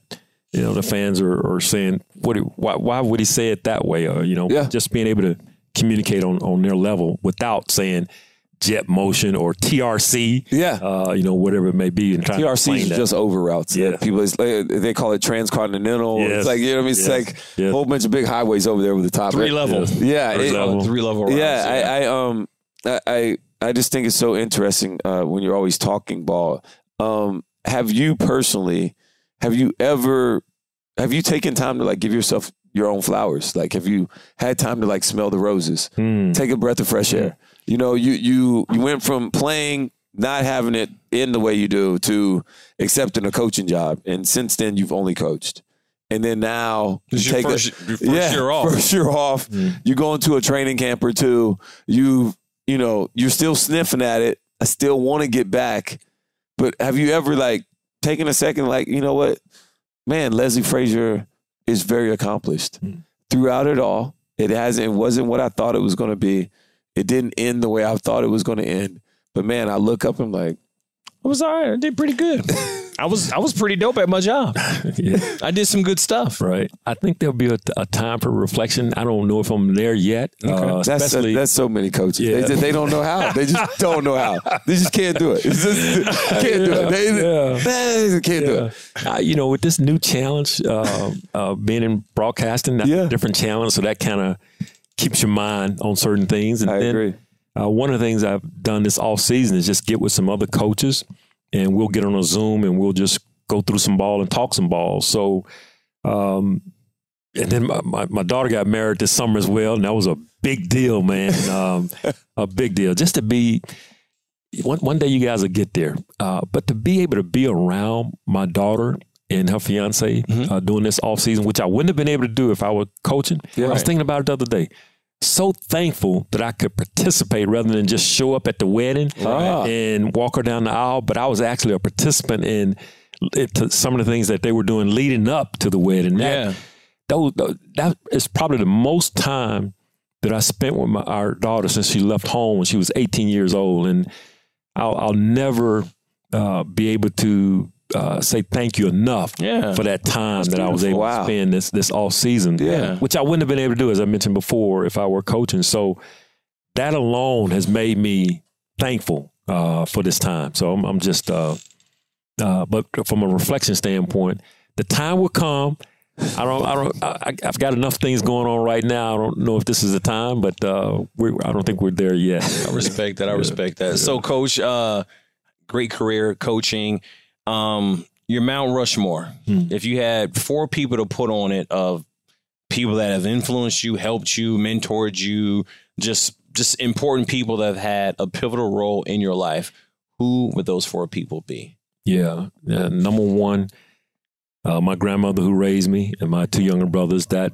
you know the fans are, are saying, "What? Why, why would he say it that way?" Or you know, Yeah. just being able to communicate on on their level without saying jet motion or TRC. Yeah. uh, you know, whatever it may be, and trying to TRC is that. just over routes. Yeah. Like, people, like, they call it transcontinental. Yes. It's like, you know what I mean? It's Yes. like Yes. a whole bunch of big highways over there with the top. three level. Yes. Yeah. Three it- level. Three level. routes, yeah, I, I um I, I I just think it's so interesting uh, when you're always talking ball. Um, have you personally, have you ever, have you taken time to like give yourself your own flowers? Like, have you had time to like smell the roses, Hmm. take a breath of fresh air? You know, you you you went from playing, not having it in the way you do, to accepting a coaching job, and since then you've only coached. And then now your take a- first- your first year off. First year off. Mm-hmm. You go into a training camp or two. You you know you're still sniffing at it. I still want to get back, but have you ever like taken a second? Like you know what, man, Leslie Frazier is very accomplished mm-hmm. throughout it all. It hasn't. It wasn't what I thought it was going to be. It didn't end the way I thought it was going to end. But man, I look up and I'm like, I was all right. I did pretty good. I was I was pretty dope at my job. yeah. I did some good stuff. Right. I think there'll be a, a time for reflection. I don't know if I'm there yet. Uh, that's especially, that's so many coaches. Yeah. They, they don't know how. They just don't know how. They just can't do it. It's just, can't do it. They, Yeah. they can't do it. uh, you know, with this new challenge, uh, uh, being in broadcasting, that's Yeah. a different challenge. So that kind of keeps your mind on certain things. And I then, agree. Uh, one of the things I've done this off season is just get with some other coaches, and we'll get on a Zoom and we'll just go through some ball and talk some ball. So, um, and then my, my, my daughter got married this summer as well, and that was a big deal, man. Um, a big deal just to be. One one day you guys will get there, uh, but to be able to be around my daughter and her fiance uh, doing this off season, which I wouldn't have been able to do if I were coaching. I was thinking about it the other day so thankful that I could participate rather than just show up at the wedding Ah. and walk her down the aisle. But I was actually a participant in it, to some of the things that they were doing leading up to the wedding. That, Yeah. those, that is probably the most time that I spent with my, our daughter since she left home when she was 18 years old. And I'll, I'll never uh, be able to uh, say thank you enough Yeah. for that time that I was able Wow. to spend this this all season. Yeah. Which I wouldn't have been able to do, as I mentioned before, if I were coaching. So that alone has made me thankful uh, for this time. So I'm, I'm just, uh, uh, but from a reflection standpoint, the time will come. I don't, I don't, I, I've got enough things going on right now. I don't know if this is the time, but uh, we're, I don't think we're there yet. I respect that. I respect that. So, coach, uh, great career coaching. Um, your Mount Rushmore. If you had four people to put on it of people that have influenced you, helped you, mentored you, just just important people that have had a pivotal role in your life, who would those four people be? Yeah. yeah. Number one, uh, my grandmother who raised me and my two younger brothers. That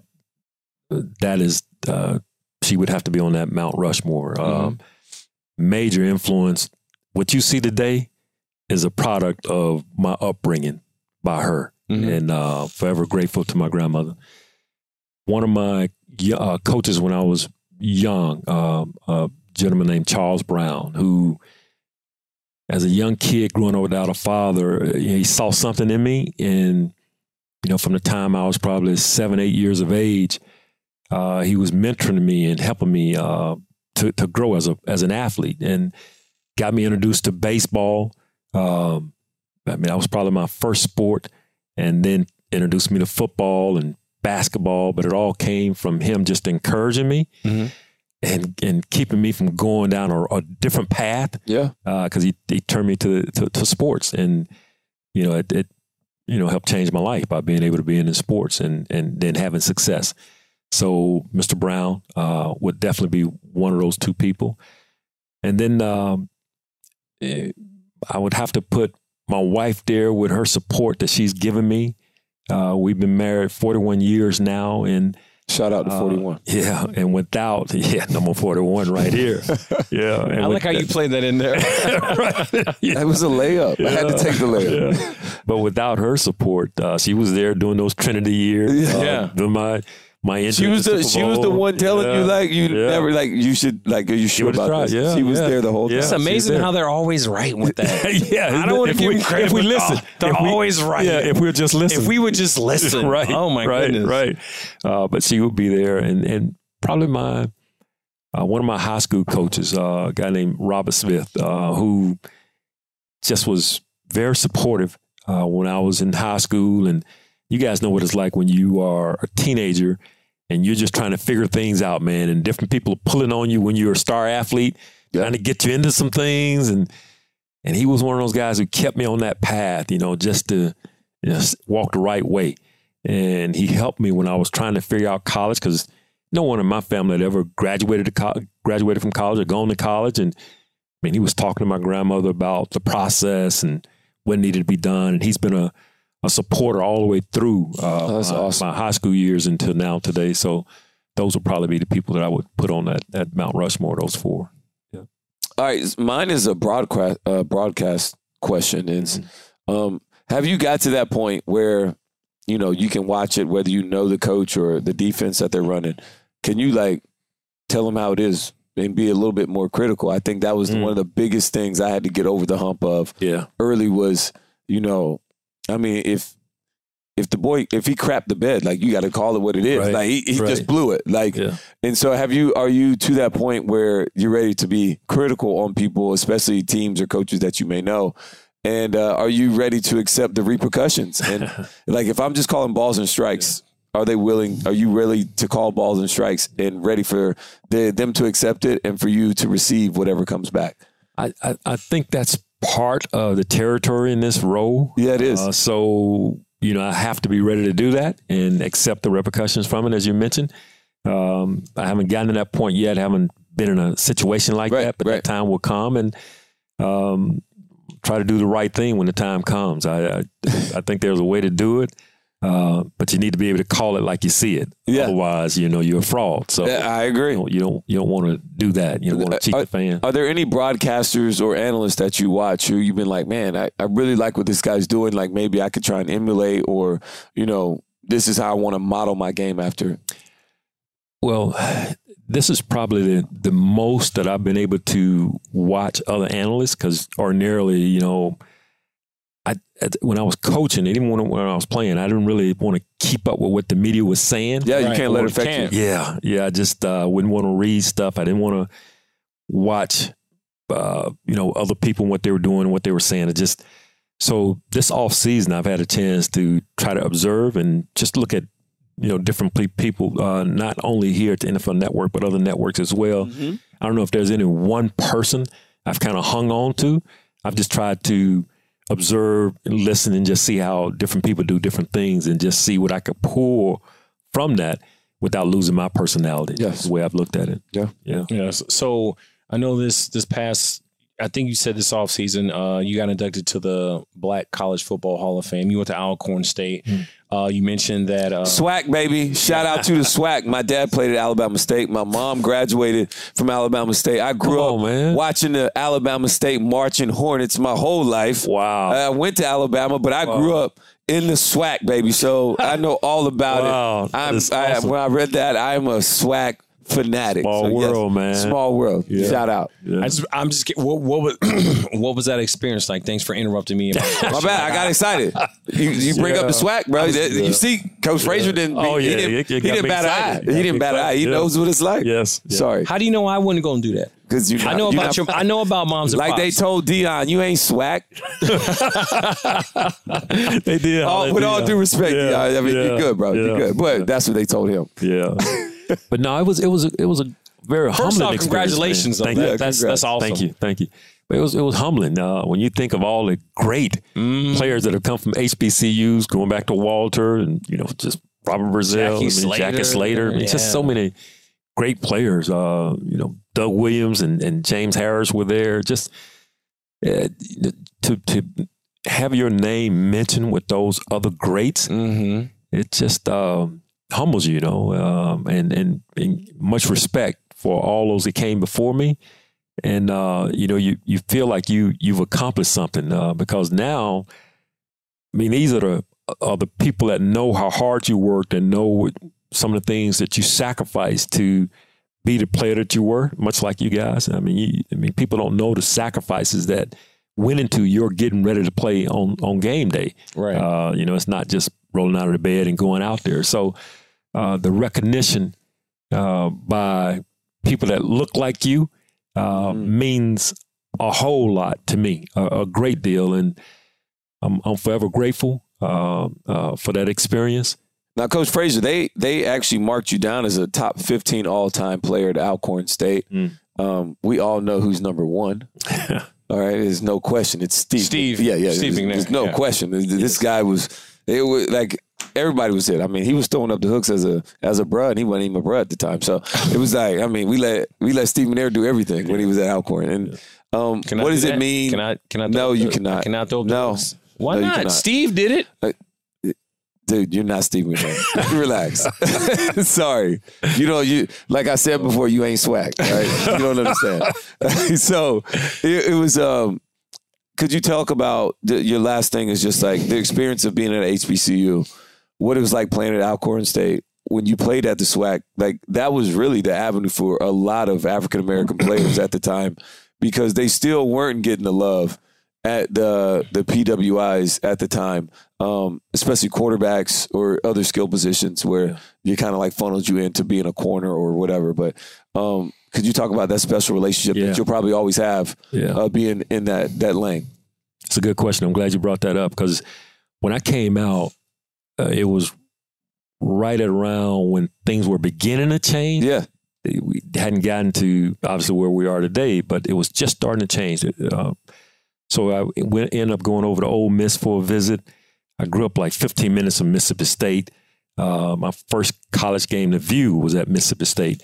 that is, uh, she would have to be on that Mount Rushmore. Um, major influence. What you see today is a product of my upbringing by her, Mhm. and uh, forever grateful to my grandmother. One of my uh, coaches when I was young, um, a gentleman named Charles Brown, who as a young kid growing up without a father, uh, he saw something in me. And, you know, from the time I was probably seven, eight years of age, uh, he was mentoring me and helping me uh, to, to grow as a as an athlete and got me introduced to baseball. Um, I mean, that was probably my first sport, and then introduced me to football and basketball. But it all came from him just encouraging me Mhm. and and keeping me from going down a, a different path Yeah. because he, he turned me to, to to sports, and you know it, it you know helped change my life by being able to be in the sports and and then having success. So Mr. Brown uh, would definitely be one of those two people, and then um, eh, I would have to put my wife there with her support that she's given me. Uh, we've been married 41 years now, and Shout out to uh, 41. yeah, and without yeah, number 41 right here. Yeah, and I like with how you played that in there. right. Yeah. That was a layup. I had to take the layup. Yeah. But without her support, uh, she was there doing those Trinity years. Yeah. uh, Yeah. my my She was to the she was the one telling you like you Yeah. never like you should like are you sure about tried, this? yeah, she was yeah. there the whole time. It's amazing how they're always right with that. yeah, I don't want to if give we- them credit. If we but, listen, oh, they're if we- always right. Yeah, if we would just listen. If we would just listen, right. Oh my right, goodness, Right. Uh, but she would be there, and and probably my uh, one of my high school coaches, uh, a guy named Robert Smith, uh, who just was very supportive uh, when I was in high school, and you guys know what it's like when you are a teenager and you're just trying to figure things out, man, and different people are pulling on you when you're a star athlete, trying to get you into some things, and and he was one of those guys who kept me on that path, you know, just to just walk the right way. And he helped me when I was trying to figure out college because no one in my family had ever graduated to co- graduated from college or gone to college. And I mean, he was talking to my grandmother about the process and what needed to be done. And he's been a, a supporter all the way through uh, Oh, my, awesome. my high school years until now today. So those would probably be the people that I would put on that, that Mount Rushmore, those four. Yeah. All right, mine is a broadcast uh, broadcast question. Is um, have you got to that point where you know you can watch it whether you know the coach or the defense that they're running? Can you like tell them how it is and be a little bit more critical? I think that was Mm. one of the biggest things I had to get over the hump of Yeah. early was you know, I mean if. If the boy, if he crapped the bed, like you got to call it what it is. Right. Like he, he just blew it. Like Yeah. and so, have you? Are you to that point where you're ready to be critical on people, especially teams or coaches that you may know? And uh, are you ready to accept the repercussions? And like, if I'm just calling balls and strikes, are they willing? Are you really to call balls and strikes and ready for the, them to accept it and for you to receive whatever comes back? I, I, I think that's part of the territory in this role. Yeah, it is. Uh, so, you know, I have to be ready to do that and accept the repercussions from it, as you mentioned. Um, I haven't gotten to that point yet. I haven't been in a situation like Right, that, but right. that time will come and um, try to do the right thing when the time comes. I, I, I think there's a way to do it, uh, but you need to be able to call it like you see it. Yeah. Otherwise, you know, you're a fraud. So Yeah, I agree. you don't, you don't, don't want to do that. You don't want to cheat Uh, the fan. Are there any broadcasters or analysts that you watch who you've been like, man, I, I really like what this guy's doing. Like maybe I could try and emulate, or you know, this is how I want to model my game after. Well, this is probably the, the most that I've been able to watch other analysts because ordinarily, you know, I when I was coaching, even when, when I was playing, I didn't really want to keep up with what the media was saying. Yeah, you Right, can't let it affect can't. you. Yeah, yeah. I just uh, wouldn't want to read stuff. I didn't want to watch, uh, you know, other people and what they were doing and what they were saying. It just so this off season, I've had a chance to try to observe and just look at, you know, different pe- people, uh, not only here at the NFL Network but other networks as well. Mm-hmm. I don't know if there's any one person I've kind of hung on to. I've just tried to observe and listen and just see how different people do different things and just see what I could pull from that without losing my personality. Yes. That's the way I've looked at it. Yeah. Yeah. Yes. So I know this this past I think you said this offseason, uh, you got inducted to the Black College Football Hall of Fame. You went to Alcorn State. Uh, you mentioned that uh, SWAC, baby. Shout out to the SWAC. My dad played at Alabama State. My mom graduated from Alabama State. I grew on, up man. watching the Alabama State marching Hornets my whole life. Wow. I went to Alabama, but I grew up in the SWAC, baby. So I know all about Wow, it. I'm, that's I, when I read that, I'm a SWAC fanatic. Small So, yes, world, man. Small world. Yeah. Shout out. I just, I'm just get- what, what was what was that experience like? Thanks for interrupting me. My bad. I got excited. You, you bring up the swag, bro. You see, Coach Frazier didn't. Oh, he yeah. didn't, It- it he didn't bat an eye. He didn't bat an eye. He excited. knows what it's like. Yes. Yeah. Sorry, How do you know I wouldn't go and do that? because you. I know about your. I know about moms and Like they told Dion, you ain't swag. they did. All, with all due respect, Yeah, Dion, I mean, yeah, you're good, bro. You're good. But that's what they told him. Yeah. but no, it was it was a, it was a very First humbling off, experience, congratulations Thank that. you. that's congrats. that's awesome. Thank you, thank you. But it was it was humbling uh, when you think of all the great Mm-hmm. players that have come from HBCUs, going back to Walter and you know just Robert Brazile, Jackie I mean, Jackie Slater. Slater. I mean, just so many great players. Uh, you know, Doug Williams and, and James Harris were there. Just uh, to to have your name mentioned with those other greats Mm-hmm. it just um, humbles you, you know, um, and, and and much respect for all those that came before me, and uh, you know, you you feel like you you've accomplished something uh, because now, I mean, these are the are the people that know how hard you worked and know what, some of the things that you sacrificed to be the player that you were, much like you guys. I mean, you, I mean, people don't know the sacrifices that went into your getting ready to play on on game day. Right. Uh, you know, it's not just rolling out of the bed and going out there. So uh, the recognition uh, by people that look like you uh, means a whole lot to me, a, a great deal, and I'm, I'm forever grateful uh, uh, for that experience. Now, Coach Frazier, they they actually marked you down as a top 15 all time player at Alcorn State. Mm. Um, we all know who's number one. All right, there's no question. It's Steve. Steve- Yeah, yeah. Steve there's, there's no yeah. question. This guy was. It was like everybody was it. I mean, he was throwing up the hooks as a as a bruh, and he wasn't even a bruh at the time. So it was like, I mean, we let we let Steve McNair do everything when he was at Alcorn. And um, what do does it that? mean? Can I? Can I? No, you the- cannot. I cannot throw up No. hooks. Why No, not? Steve did it. Dude, you're not Steve McNair. Relax. Sorry. You know, you like I said before, you ain't swag, right? You don't understand. so it, it was um could you talk about the, your last thing is just like the experience of being at HBCU, what it was like playing at Alcorn State? When you played at the SWAC, like that was really the avenue for a lot of African American players at the time because they still weren't getting the love at the the PWIs at the time, um, especially quarterbacks or other skill positions where you kind of like funneled you into being a corner or whatever. But um, could you talk about that special relationship Yeah. that you'll probably always have Yeah. uh, being in that that lane? It's a good question. I'm glad you brought that up because when I came out, uh, it was right around when things were beginning to change. Yeah, We hadn't gotten to obviously where we are today, but it was just starting to change. Uh, so I went, ended up going over to Ole Miss for a visit. I grew up like 15 minutes from Mississippi State. Uh, my first college game to view was at Mississippi State.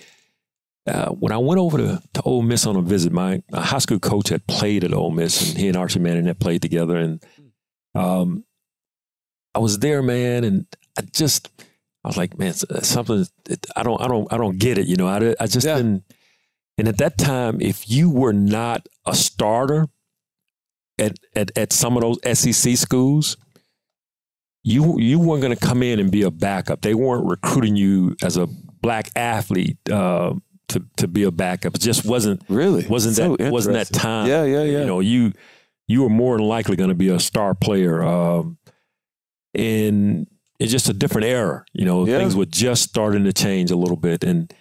Uh, when I went over to, to Ole Miss on a visit, my, my high school coach had played at Ole Miss, and he and Archie Manning had played together. And um, I was there, man, and I just I was like, man, it's- something I don't, I don't, I don't get it. You know, I, I just Yeah. didn't. And at that time, if you were not a starter at at, at some of those SEC schools, you you weren't going to come in and be a backup. They weren't recruiting you as a black athlete uh, to to be a backup. It just wasn't really wasn't So that wasn't that time. Yeah, yeah, yeah. You know, you you were more than likely going to be a star player. Um, and it's just a different era. You know, Yeah. things were just starting to change a little bit. And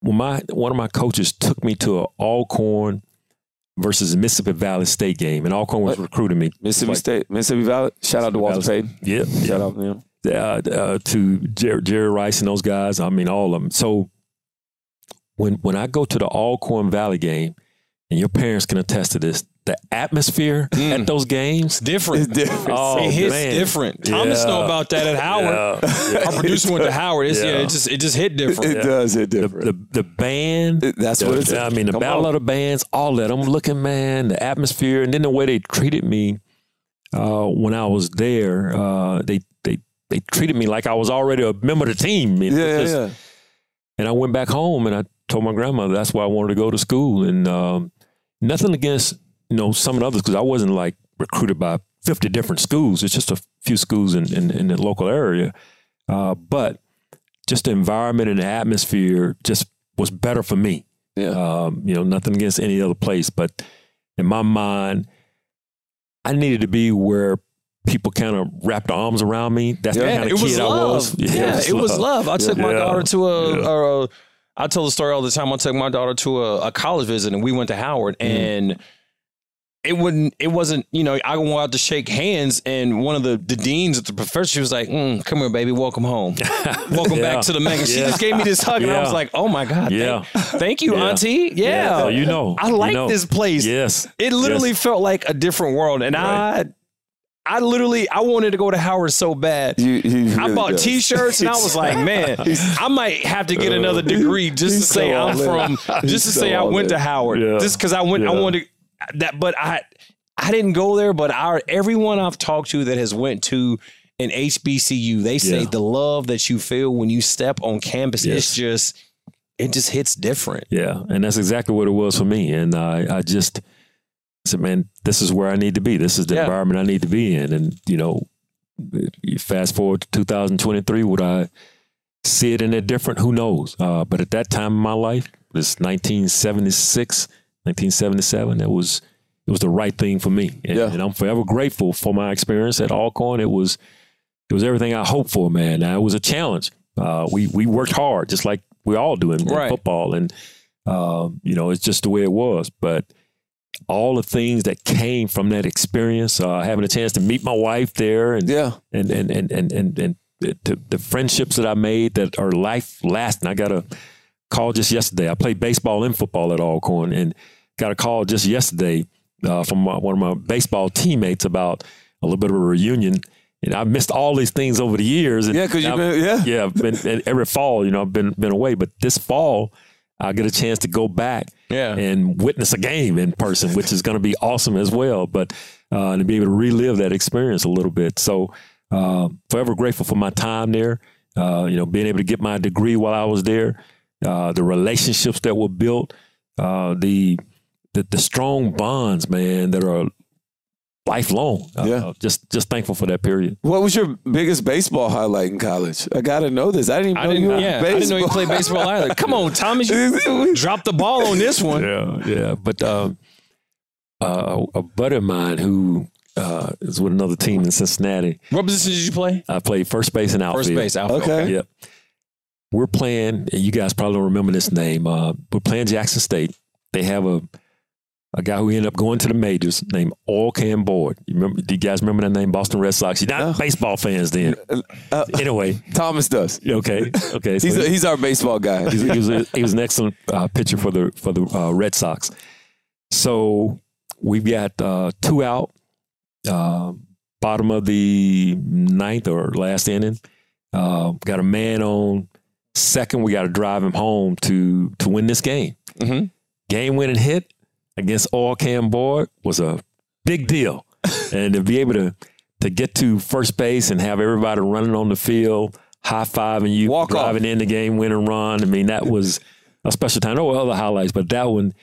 when my one of my coaches took me to an Alcorn versus Mississippi Valley State game, and Alcorn was What? recruiting me. Mississippi Like- State, Mississippi Valley. Shout out to Walter Valley Payton. Yeah, yeah Shout out to him. Uh, uh, to Jerry, Jerry Rice and those guys. I mean, all of them. So when when I go to the Alcorn Valley game, and your parents can attest to this, the atmosphere at those games. different. It's different. Oh, it hits man. different. Thomas Yeah. know about that at Howard. Our producer went to Howard. It's, yeah. Yeah. it just it just hit different. It does hit The, different. the the band. That's what it's. I mean, the Come battle on. of the bands, all that. I'm looking, man, the atmosphere, and then the way they treated me uh, when I was there. Uh, they they they treated me like I was already a member of the team. Was Yeah, just- yeah. And I went back home and I told my grandmother that's why I wanted to go to school. And um, nothing against you know some of the others because I wasn't like recruited by 50 different schools. It's just a few schools in in, in the local area. Uh, but just the environment and the atmosphere just was better for me. Yeah. Um, you know, nothing against any other place, but in my mind, I needed to be where people kind of wrapped arms around me. That's the kind of was kid I was. Yeah, it was love. I took my Yeah. daughter to a, Yeah. a. I tell the story all the time. I took my daughter to a, a college visit, and we went to Howard, Mm-hmm. and it wouldn't. It wasn't. You know, I went out to shake hands, and one of the the deans at the professor, she was like, mm, "Come here, baby. Welcome home. Welcome Yeah. back to the Mecca." She Yeah. just gave me this hug, and I was like, "Oh my god, Yeah. thank, thank you, Yeah. Auntie. Yeah, So you know, I you like know. this place. Yes. It literally Yes. felt like a different world, and I, I literally, I wanted to go to Howard so bad. You, he I bought does. T-shirts and I was like, man, I might have to get another degree just to he's say so I'm in. from, He's just to so say I went in. to Howard, Yeah. just because I went, I Yeah. wanted that, but I, I didn't go there. But our everyone I've talked to that has went to an HBCU, they say Yeah. the love that you feel when you step on campus, Yes. it's just, it just hits different. Yeah, and that's exactly what it was for me. And I, I just said, man, this is where I need to be. This is the Yeah. environment I need to be in. And you know, you fast forward to 2023, would I see it in a different? Who knows? Uh, but at that time in my life, this 1976, 1977, it was it was the right thing for me. And, Yeah. and I'm forever grateful for my experience at Alcorn. It was it was everything I hoped for, man. Now, it was a challenge. Uh, we we worked hard, just like we all do in, Right. football, and um, you know it's just the way it was. But all the things that came from that experience, uh, having a chance to meet my wife there, and Yeah. and and and and and, and the, the, friendships that I made that are life lasting. I got a call just yesterday. I played baseball and football at Alcorn, and got a call just yesterday uh, from my, one of my baseball teammates about a little bit of a reunion. And I've missed all these things over the years. And Yeah, 'cause you've been- yeah. yeah. Been every fall. You know, I've been been away, but this fall I get a chance to go back Yeah. and witness a game in person, which is going to be awesome as well. But uh, to be able to relive that experience a little bit, so uh, forever grateful for my time there. Uh, you know, being able to get my degree while I was there, uh, the relationships that were built, uh, the, the the strong bonds, man, that are lifelong. Uh, Yeah. just just thankful for that period. What was your biggest baseball highlight in college? I got to know this. I didn't even I know didn't, you were yeah, I didn't know you played baseball either. Come on, Thomas, you dropped the ball on this one. Yeah, yeah. But um, uh, a buddy of mine who uh, is with another team in Cincinnati. What position did you play? I played first base and outfield. First base, outfield. Okay. Yep. We're playing. and You guys probably don't remember this name. Uh, we're playing Jackson State. They have a a guy who ended up going to the majors named Oil Can Boyd. You remember? Do you guys remember that name? Boston Red Sox. You're not No. baseball fans then. Uh, Anyway, Thomas does. okay, okay. so He's, he's our baseball guy. He's- he was a, he was an excellent uh, pitcher for the for the uh, Red Sox. So we've got uh, two out, uh, bottom of the ninth or last inning. Uh, got a man on second. We got to drive him home to to win this game. Mhm. Game winning hit against Oil Can Boyd was a big deal, and to be able to to get to first base and have everybody running on the field, high fiving you, Walk off. driving in the game winning run. I mean, that was a special time. There were other highlights, but that one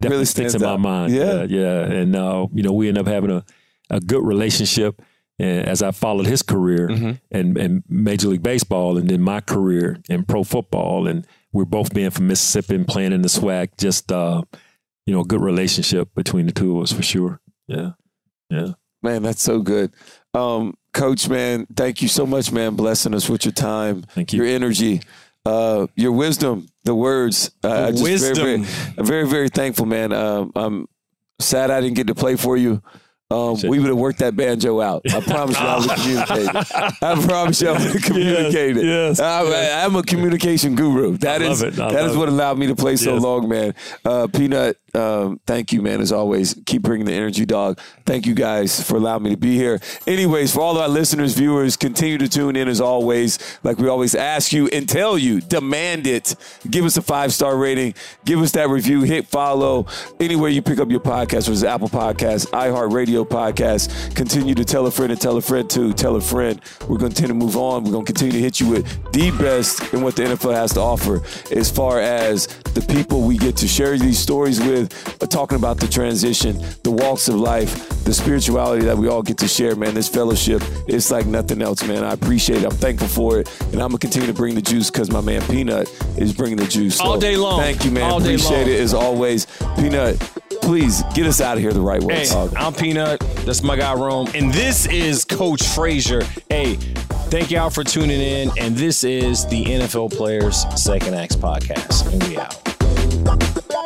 definitely Really sticks in my mind. Yeah. yeah, yeah. And uh, you know, we end up having a a good relationship. And as I followed his career Mm-hmm. and, and Major League Baseball, and then my career in pro football, and we're both being from Mississippi and playing in the SWAC, just uh, you know, a good relationship between the two of us for sure. Yeah, yeah. Man, that's so good. Um, Coach, man, thank you so much, man, blessing us with your time, Thank you. your energy, uh, your wisdom, the words. Uh, just wisdom. Very, very, I'm very, very thankful, man. Um, I'm sad I didn't get to play for you. Um, we would have worked that banjo out. I promise you, I would communicate. I promise you, I would communicate communicated. yes, I, am a communication guru. That is it. That is what allowed me to play so Yes. long, man. Uh, Peanut, um, thank you, man. As always, keep bringing the energy, dog. Thank you guys for allowing me to be here. Anyways, for all our listeners, viewers, continue to tune in as always. Like we always ask you and tell you, demand it. Give us a five star rating. Give us that review. Hit follow anywhere you pick up your podcast, whether it's Apple Podcasts, iHeartRadio Podcast. Continue to tell a friend and tell a friend to tell a friend. We're going to continue to move on. We're going to continue to hit you with the best in what the NFL has to offer as far as the people we get to share these stories with, uh, talking about the transition, the walks of life, the spirituality that we all get to share, man. This fellowship, it's like nothing else, man. I appreciate it. I'm thankful for it. And I'm going to continue to bring the juice because my man Peanut is bringing the juice. All day long. Thank you, man. All appreciate it as always. Peanut, please get us out of here the right way. Hey. I'm Peanut. That's my guy Rome, and this is Coach Frazier. Hey, thank y'all for tuning in, and this is the NFL Players Second Acts podcast, and we out.